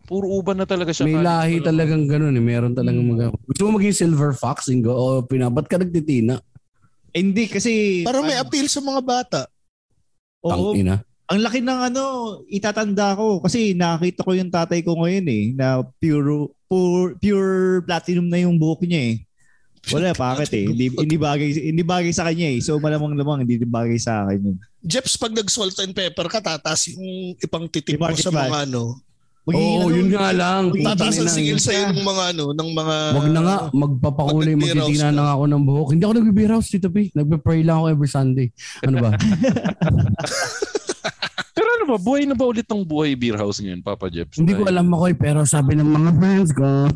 Puro uban na talaga siya. May lahi talagang ganun eh. Meron talagang mag- Gusto mo maging silver fox, Ingo? O pina, ba't ka nagtitina? Eh, hindi, kasi... Parang may ano, appeal sa mga bata. Oo, Tangina. ang laki ng ano, itatanda ko. Kasi nakita ko yung tatay ko ngayon eh, na pure, pure, pure platinum na yung buhok niya eh. Wala, bakit eh? Hindi, hindi, bagay, hindi bagay sa kanya eh. So malamang lamang hindi bagay sa akin yun. Jeps, pag nag-salt and pepper ka, tataas yung ipang titik mo sa mga ano. Oo, ano, yun nga lang. Tataas ang Tangina, singil yun. sa'yo ng mga ano, ng mga... Wag na nga, magpapakulay, magtitina na nga ako ng buhok. Hindi ako nagbe-beer house, Tito P. Nagpe-pray lang ako every Sunday. Ano ba? Pero ano ba, buhay na ba ulit ang buhay beer house ngayon, Papa Jeps? Hindi ko alam ako eh, pero sabi ng mga friends ko.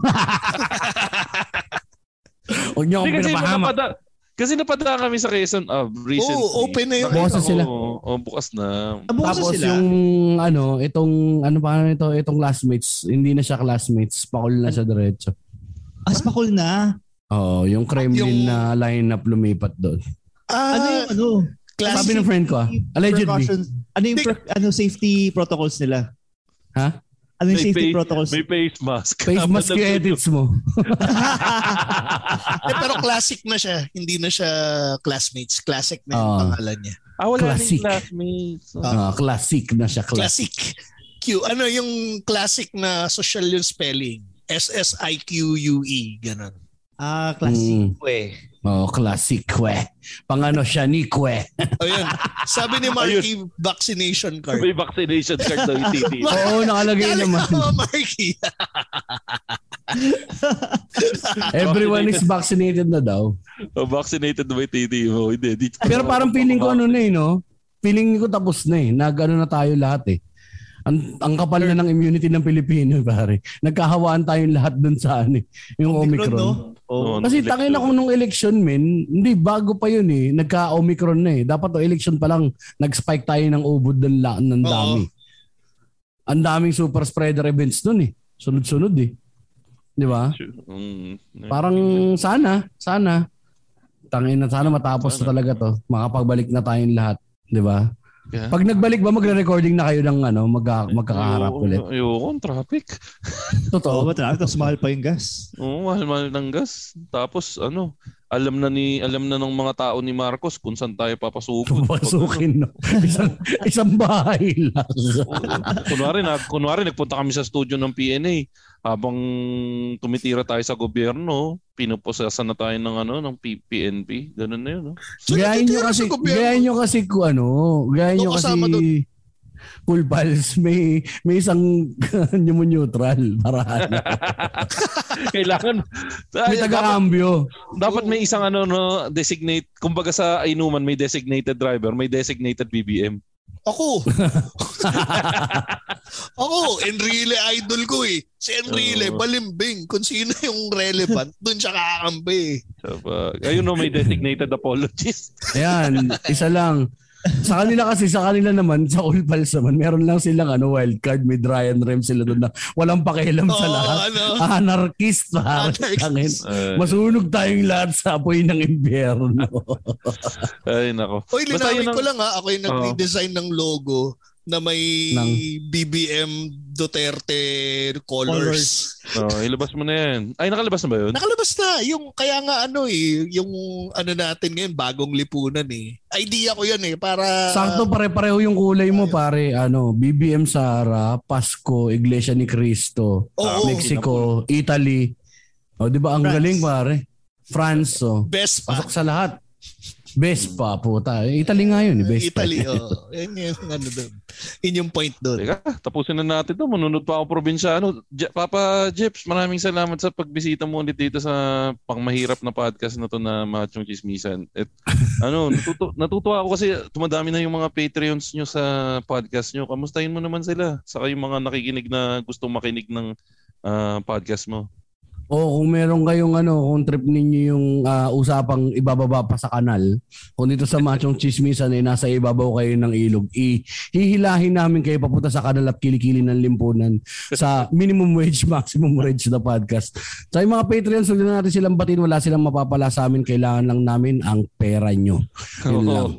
Huwag niyo akong pinapahamak. napada, kasi napadaan kami sa Quezon uh, recently. Oo, open na yun. Nakita Bukas sila. Oh, bukas na. Nabukas na Tapos sila. yung ano, itong ano pa ano ito, itong classmates, hindi na siya classmates, pakul na siya diretso. Aspakol na. Oo, yung Kremlin Yung- na lineup lumipat doon. Ah, Ano yung ano? classic. Sabi ng friend ko ah, allegedly. Ano yung pre- ano safety protocols nila? Ha? Ano yung May safety face- protocols? May face mask. Face mask yung edits mo. Eh, pero classic na siya. Hindi na siya classmates. Classic na yung Ah. pangalan niya. Ah, wala Classic. rin classmates. Ah, classic na siya, classic. Classic. Q. Ano yung classic na social yung spelling? S-S-I-Q-U-E. E. Ganon. Ah, classic Mm. eh. Oh, classic kwe. Pangano siya ni kwe. O yun. Sabi ni Marky, vaccination card. May vaccination card daw yung titi. Oo, nakalagay naman. ako, Marky. Everyone is vaccinated na daw. Oh, vaccinated na ba yung titi mo? Hindi. di- Pero parang feeling ko ano na eh, no? Feeling ko tapos na eh. Nag-ano na tayo lahat eh. Ang, ang kapal na ng immunity ng Pilipino, pare. Nagkahawaan tayong lahat dun sa ano. Yung Omicron. no? Oo, Oh. Kasi tangin ako nung election, men. Hindi, bago pa yun eh. Nagka-Omicron na eh. Dapat o election pa lang, nag-spike tayo ng ubod ng, la- ng dami. Ang daming super spreader events dun eh. Sunod-sunod eh. Di ba? Mm, Parang sana, sana. Tangin na sana matapos na talaga to. Makapagbalik na tayong lahat, 'di ba? Yeah. Pag nagbalik ba magre-recording na kayo ng ano, magka, magkakaharap Ayoko, ulit. Ayoko, traffic. Oo, Totoo. ba talaga? Tapos mahal pa yung gas. Oo, mahal-mahal ng gas. Tapos ano, alam na ni alam na ng mga tao ni Marcos kung saan tayo papasukin. Papasukin, no? Isang, isang bahay lang. kunwari, nag, kunwari nagpunta kami sa studio ng PNA habang tumitira tayo sa gobyerno, pinuposesan na tayo ng ano ng PNP. Ganun na 'yun, no? So, gayahin natitira kasi, gayahin nyo kasi kung ano, gayahin Doon kasi doon. Full pals, may, may isang nyo mo neutral para. Kailangan May dapat, taga-cambio. dapat may isang ano no designate kumbaga sa Inuman may designated driver, may designated BBM. Ako. ako, Enrile idol ko eh. Si Enrile, Oo. balimbing. Kung sino yung relevant, dun siya kakampi eh. So, pag, ayun no, may designated apologist. Ayan, isa lang. Sa kanila kasi, sa kanila naman, sa All Pals naman, meron lang silang ano, wild card, may dry and rem sila doon na walang pakialam sa Oo, lahat. ano. Anarchist pa. Anarchist. Tangin. Uh, Masunog tayong lahat sa apoy ng impyerno. ay nako. Oy, Basta linawin ko lang ha. Ako yung nag-redesign ng logo na may Ng- BBM Duterte colors. Oh, ilabas mo na yan. Ay, nakalabas na ba yun? Nakalabas na. Yung, kaya nga ano eh, yung ano natin ngayon, bagong lipunan eh. Idea ko yan eh, para... Sakto pare-pareho yung kulay mo pare. Ano, BBM Sara, Pasko, Iglesia ni Cristo, Oo. Mexico, Italy. O, di ba ang France. galing pare? France, oh. Best pa. Pasok sa lahat. Best pa, puta. Italy nga yun, eh, best pa. Italy, oh. Yan yung ano doon. Yun yung point doon. Teka, tapusin na natin to. Manunod pa ako probinsyano. Je- Papa Jeps, maraming salamat sa pagbisita mo ulit dito sa pangmahirap na podcast na to na Machong Chismisan. At ano, natuto, natutuwa ako kasi tumadami na yung mga Patreons nyo sa podcast nyo. Kamustahin mo naman sila? Saka yung mga nakikinig na gustong makinig ng ah, podcast mo. O kung meron kayong ano, kung trip ninyo yung ah, usapang ibababa pa sa kanal, kung dito sa Machong Chismisan ay nasa ibabaw kayo ng ilog, i hihilahin namin kayo papunta sa kanal at kilikili ng limpunan sa minimum wage, maximum wage na podcast. Sa yung mga Patreons, huwag na natin silang batin, wala silang mapapala sa amin, kailangan lang namin ang pera nyo. Yun lang.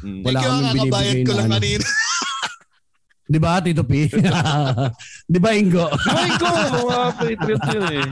Mm. Wala Thank you, kaming kakabayad binibigay ko na lang ano. kanina. Di ba, Tito P? Di ba, Ingo? Ay, ko, mga Patriot yun eh.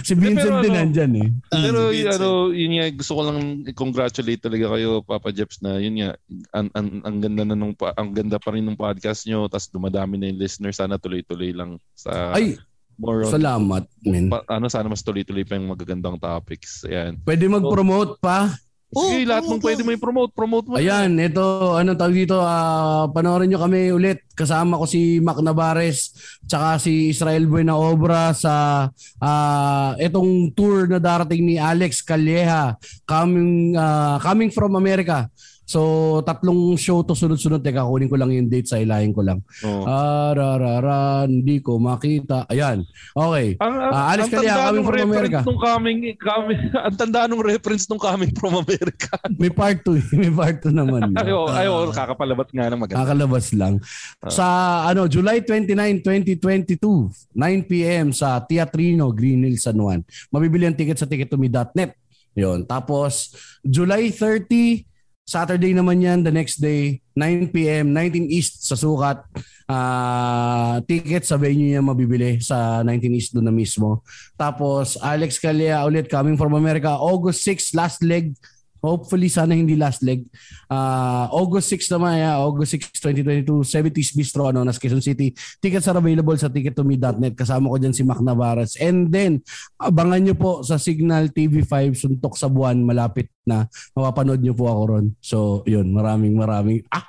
si Vincent Pero din ano, nandyan eh. Pero si y- Vincent. ano, yun nga, gusto ko lang i-congratulate talaga kayo, Papa Jeps, na yun nga, ang, ang, ang ganda na nung, pa- ang ganda pa rin ng podcast nyo, tas dumadami na yung listeners, sana tuloy-tuloy lang sa Ay, more on, salamat, men. pa- ano, sana mas tuloy-tuloy pa yung magagandang topics. Ayan. Pwede mag-promote pa. Sige, lahat mong pwede mo i-promote, promote mo. Ayan, ito, ano tawag dito, ah, panoorin nyo kami ulit. Kasama ko si Mac Navares, tsaka si Israel Buena Obra sa ah, itong tour na darating ni Alex Calleja, coming, ah, coming from America. So, tatlong show to sunod-sunod. Teka, kunin ko lang yung date sa ilahin ko lang. Oo. Ararara, hindi ko makita. Ayan. Okay. Ang, ang, Ah, ang Calleja, tanda coming from reference America. Nung coming, coming, ang tanda nung reference nung coming from America. May part 2. May part 2 naman. ayo, ayo, kakapalabat nga ng maganda. Kakalabas lang. Sa ano July 29, 2022, 9 p.m. sa Teatrino, Green Hills, San Juan. Mabibili ang ticket sa tickettome.net. Yon. Tapos July 30, Saturday naman yan, the next day, 9 p.m., 19 East sa Sukat. Ah, ticket sa venue niya mabibili sa 19 East doon na mismo. Tapos Alex Calea ulit coming from America, August 6, last leg. Hopefully sana hindi last leg. Ah, August 6 naman, yeah, August 6, 2022, 70s Bistro, ano, nas Quezon City. Tickets are available sa tickettome.net. Kasama ko dyan si Mac Navaras. And then, abangan nyo po sa Signal TV5, Suntok sa Buwan, malapit na. Mapapanood nyo po ako ron. So, yun, maraming maraming, ah!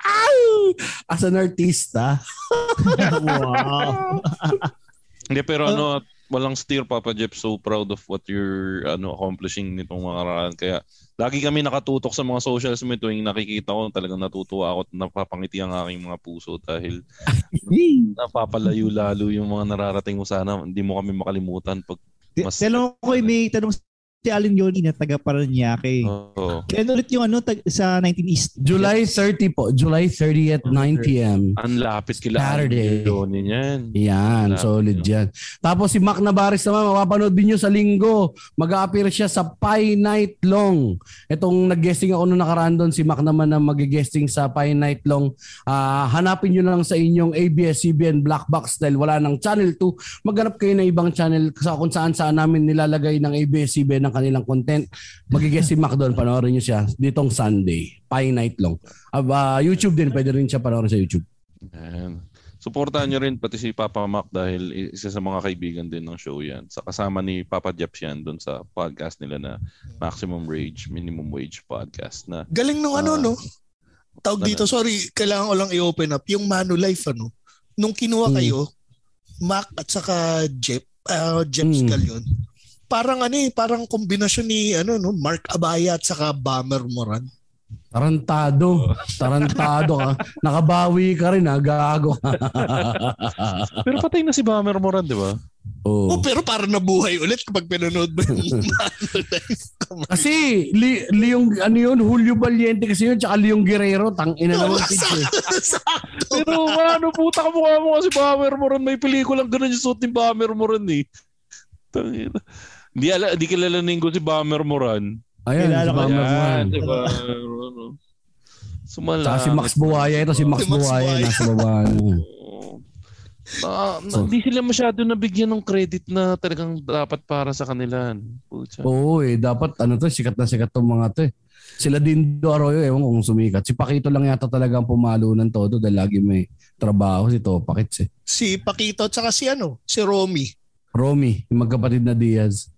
As an artista. wow. Hindi, pero ano, walang steer, Papa Jeff. So proud of what you're ano, accomplishing nitong mga karaan. Kaya, lagi kami nakatutok sa mga socials mo tuwing nakikita ko, talagang natutuwa ako at napapangiti ang aking mga puso dahil napapalayo lalo yung mga nararating mo sana. Hindi mo kami makalimutan pag Mas- Mas... ko, may tanong si Alin Yoli na taga Paranaque. Oo. Kailan ulit yung ano tag, sa 19 East? July 30 po. July 30 at 9 p.m. Ang lapit kila Saturday. Johnny niyan. Yan, solid yun. yan. Tapos si Mac Navares naman, mapapanood din nyo sa linggo. Mag-a-appear siya sa Pie Night Long. Itong nag-guesting ako nung nakaraan doon, si Mac naman na mag-guesting sa Pie Night Long. Ah, hanapin nyo lang sa inyong ABS-CBN Black Box dahil wala ng Channel 2. Maghanap kayo ng ibang channel sa kung saan saan namin nilalagay ng ABS-CBN ng kanilang content. Mag-guest si Mac doon, panoorin nyo siya ditong Sunday. Pie Night Long. Ah, ah, YouTube din, pwede rin siya panoorin sa YouTube. Ayan. Supportahan nyo rin pati si Papa Mac dahil isa sa mga kaibigan din ng show yan. Sa kasama ni Papa Jeps yan doon sa podcast nila na Maximum Rage, Minimum Wage Podcast na Galing nung ano, Ah. no? Tawag dito, sorry, kailangan ko lang i-open up. Yung Manulife, ano? Nung kinuha Hmm. kayo, Mac at saka Jep, uh, Jeps Hmm. Galion, parang ano eh, parang kombinasyon ni ano no, Mark Abaya at saka Bomber Moran. Tarantado. Tarantado ka. Nakabawi ka rin ha. Gago ka. Pero patay na si Bomber Moran, di ba? Oh, oh. pero parang nabuhay ulit kapag pinanood mo yung. Kasi li, Leong, ano yun, Julio Valiente kasi yun, tsaka Leong Guerrero, tang ina naman pitch eh. Pero ano, puta ka mukha mo kasi Bomber Moran. May pelikulang ganun yung suit ni Bomber Moran eh. Tangina. Di, ala, di kilala ninggo si Bomber Moran. Ayan, Kilala si ko yan. Juan. di ba? Sumalangit. Tsaka si Max Buhaya, ito si Max Si Max Buhaya, Buhaya. nasa baba. Na, na, hindi sila masyado nabigyan ng credit na talagang dapat para sa kanila. Pucha. Oo eh, dapat ano to, sikat na sikat tong mga to eh. Sila din do Arroyo, ko kung sumikat. Si Pakito lang yata talagang pumalo ng todo dahil lagi may trabaho si Topakits eh. si Paquito at saka si ano, si Romy. Romy, yung magkapatid na Diaz.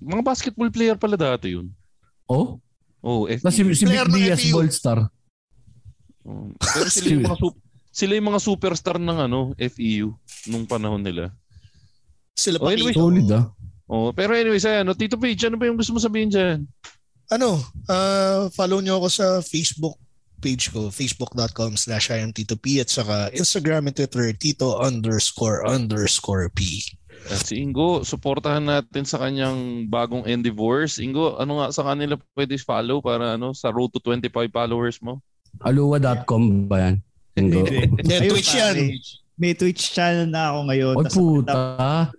Mga basketball player pala dati yun. Oh? Oh, eh, si, si Player Vic Diaz, FEU. Ballstar. oh. Pero sila yung mga sup- sila yung mga superstar ng ano, FEU nung panahon nila. Sila Oh, anyway, Paquito. Solid ah. Oh, pero anyway, sa ano, Tito Page, ano ba yung gusto mo sabihin diyan? ano, ah, follow nyo ako sa Facebook page ko, facebook.com slash imtitop at saka Instagram and Twitter, tito underscore underscore p. At si Ingo, suportahan natin sa kanyang bagong endeavors. Ingo, ano nga sa kanila pwede follow para ano sa road to 25 followers mo? Aluwa.com ba yan? Ingo. Hindi, Twitch yan. May Twitch channel na ako ngayon. Oy Tas puta.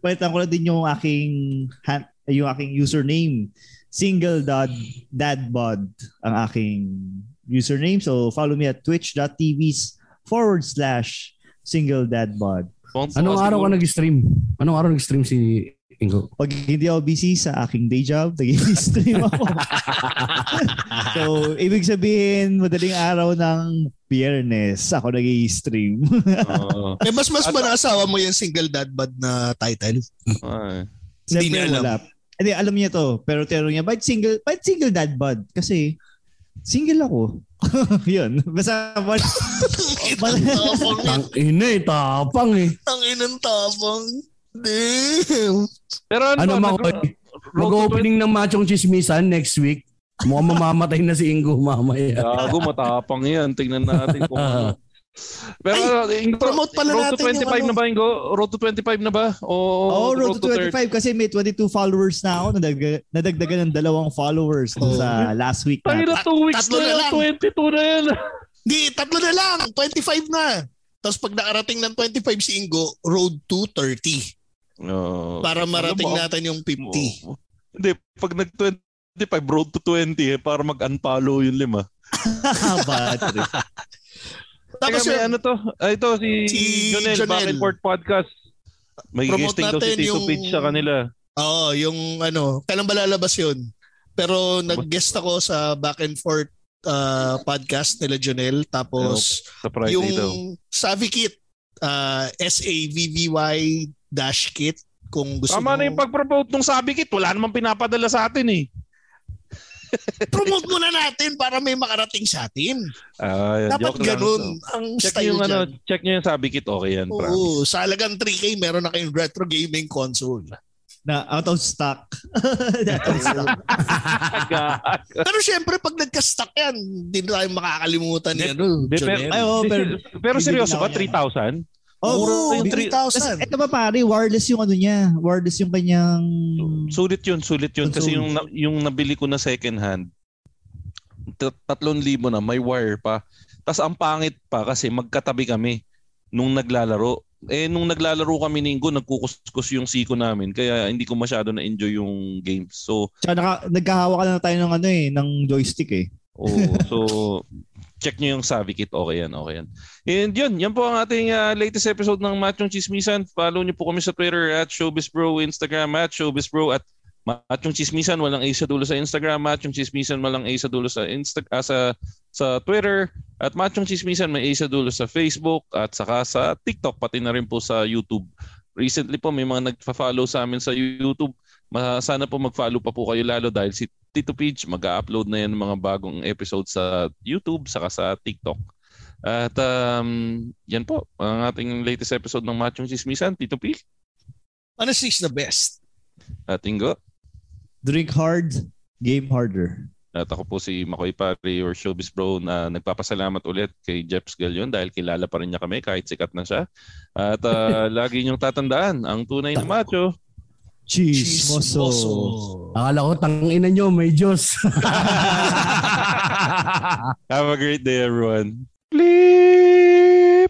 Palitan ko na din yung aking yung aking username. Single dad dadbod ang aking username. So follow me at twitch.tv forward slash single dad bod. Anong araw ka nag-stream? Anong araw nag-stream si Ingo? Pag hindi ako busy sa aking day job, nag-stream ako. so, ibig sabihin, madaling araw ng biyernes, ako nag-stream. Oo. Eh, mas mas ba naasawa mo yung single dad bod na title? Ay. Hindi niya alam. wala. Hindi, alam niya to. Pero tinanong niya, bakit single, bakit single dad bod? Kasi, single ako. Yun. Basta, one, Ang tapang Tang ina eh, tapang eh. Ang inang tapang. Damn. Pero ano, Ano ba, mga nag- koy? road to Mag-opening ng Machong Chismisan next week. Mukhang mamamatay na si Ingo mamaya. Gago, matapang yan. Tingnan natin kung ano. Pero, Ingo, promote pala road to natin yung 25 ano. na ba, Ingo? Road to 25 na ba? O oh, road to 25 kasi may 22 followers na ako. Nadag- nadagdagan ng dalawang followers Oh. sa last week Tayo natin. na 2 weeks Tatlo na na lang. 22 na yan. Di, tatlo na lang. 25 na. Tapos pag nakarating ng 25 si Ingo, road to 30. Oh, Para marating ano natin yung 50. Oh. Hindi, pag nag-25, road to 20 eh, para mag-unfollow yung lima. Bad trip. Tapos Teka, may ano to? Ah, ito, si, Si Jonel, Jonel. Back and Forth Podcast. May Promote guesting daw si Tito yung- Pitch sa kanila. Oo, yung ano, kailan ba lalabas yun? Pero nag-guest ako sa Back and Forth uh, podcast nila Jonel. Tapos Friday yung daw. Savvy Kit, uh, S-A-V-V-Y dash kit. Kung gusto Tama mo, na yung pag-promote nung sabi kit. Wala namang pinapadala sa atin eh. Promote muna natin para may makarating sa atin. Ah, Dapat joke lang. ganun ang Check style yung, ano, dyan. check nyo yung sabi kit. Okay yan. promise. Oo, sa halagang 3K, meron na kayong retro gaming console. na out of stock. out of stock. Pero syempre, pag nagka-stock yan, hindi na tayo makakalimutan ni ano, Di, pero. Ay, oo, pero pero seryoso ba? bibigyan ako 3,000? Oh, Oo, yung 3,000. Ito ba pare, wireless yung ano niya. Wireless yung kanyang... Sulit yun, sulit yun. Kasi yung, na- yung nabili ko na second hand, tat- tatlong libo na, may wire pa. Tapos ang pangit pa kasi magkatabi kami nung naglalaro. Eh, nung naglalaro kami ni Ingo, nagkukuskus yung siko namin. Kaya hindi ko masyado na-enjoy yung games. So, Tsaka naka, nagkahawa ka na tayo ng ano eh, ng joystick eh. Oo. so, check nyo yung Savvy Kit. Okay yan, okay yan. And yun, yan po ang ating ah, latest episode ng Machong Chismisan. Follow nyo po kami sa Twitter at ShowbizBro, Instagram at ShowbizBro at Machong Chismisan. Walang A sa dulo sa Instagram. Machong Chismisan, walang A sa dulo sa, Insta- ah, sa, sa Twitter. At Machong Chismisan, may A sa dulo sa Facebook at saka sa TikTok, pati na rin po sa YouTube. Recently po, may mga nagfa-follow sa amin sa YouTube. Ma- sana po mag-follow pa po kayo lalo dahil si Tito Peach mag-upload na yan ng mga bagong episode sa YouTube saka sa TikTok. At um, yan po, ang ating latest episode ng Machong Chismisan, Tito P. Honestly, is the best. At Ingo. Drink hard, game harder. At ako po si Makoy Pari or Showbiz Bro na nagpapasalamat ulit kay Jeps Galion dahil kilala pa rin niya kami kahit sikat na siya. At ah, lagi niyong tatandaan, ang tunay na macho, Chismoso. Akala ko, tangina nyo, may Diyos. Have a great day, everyone. Bleep!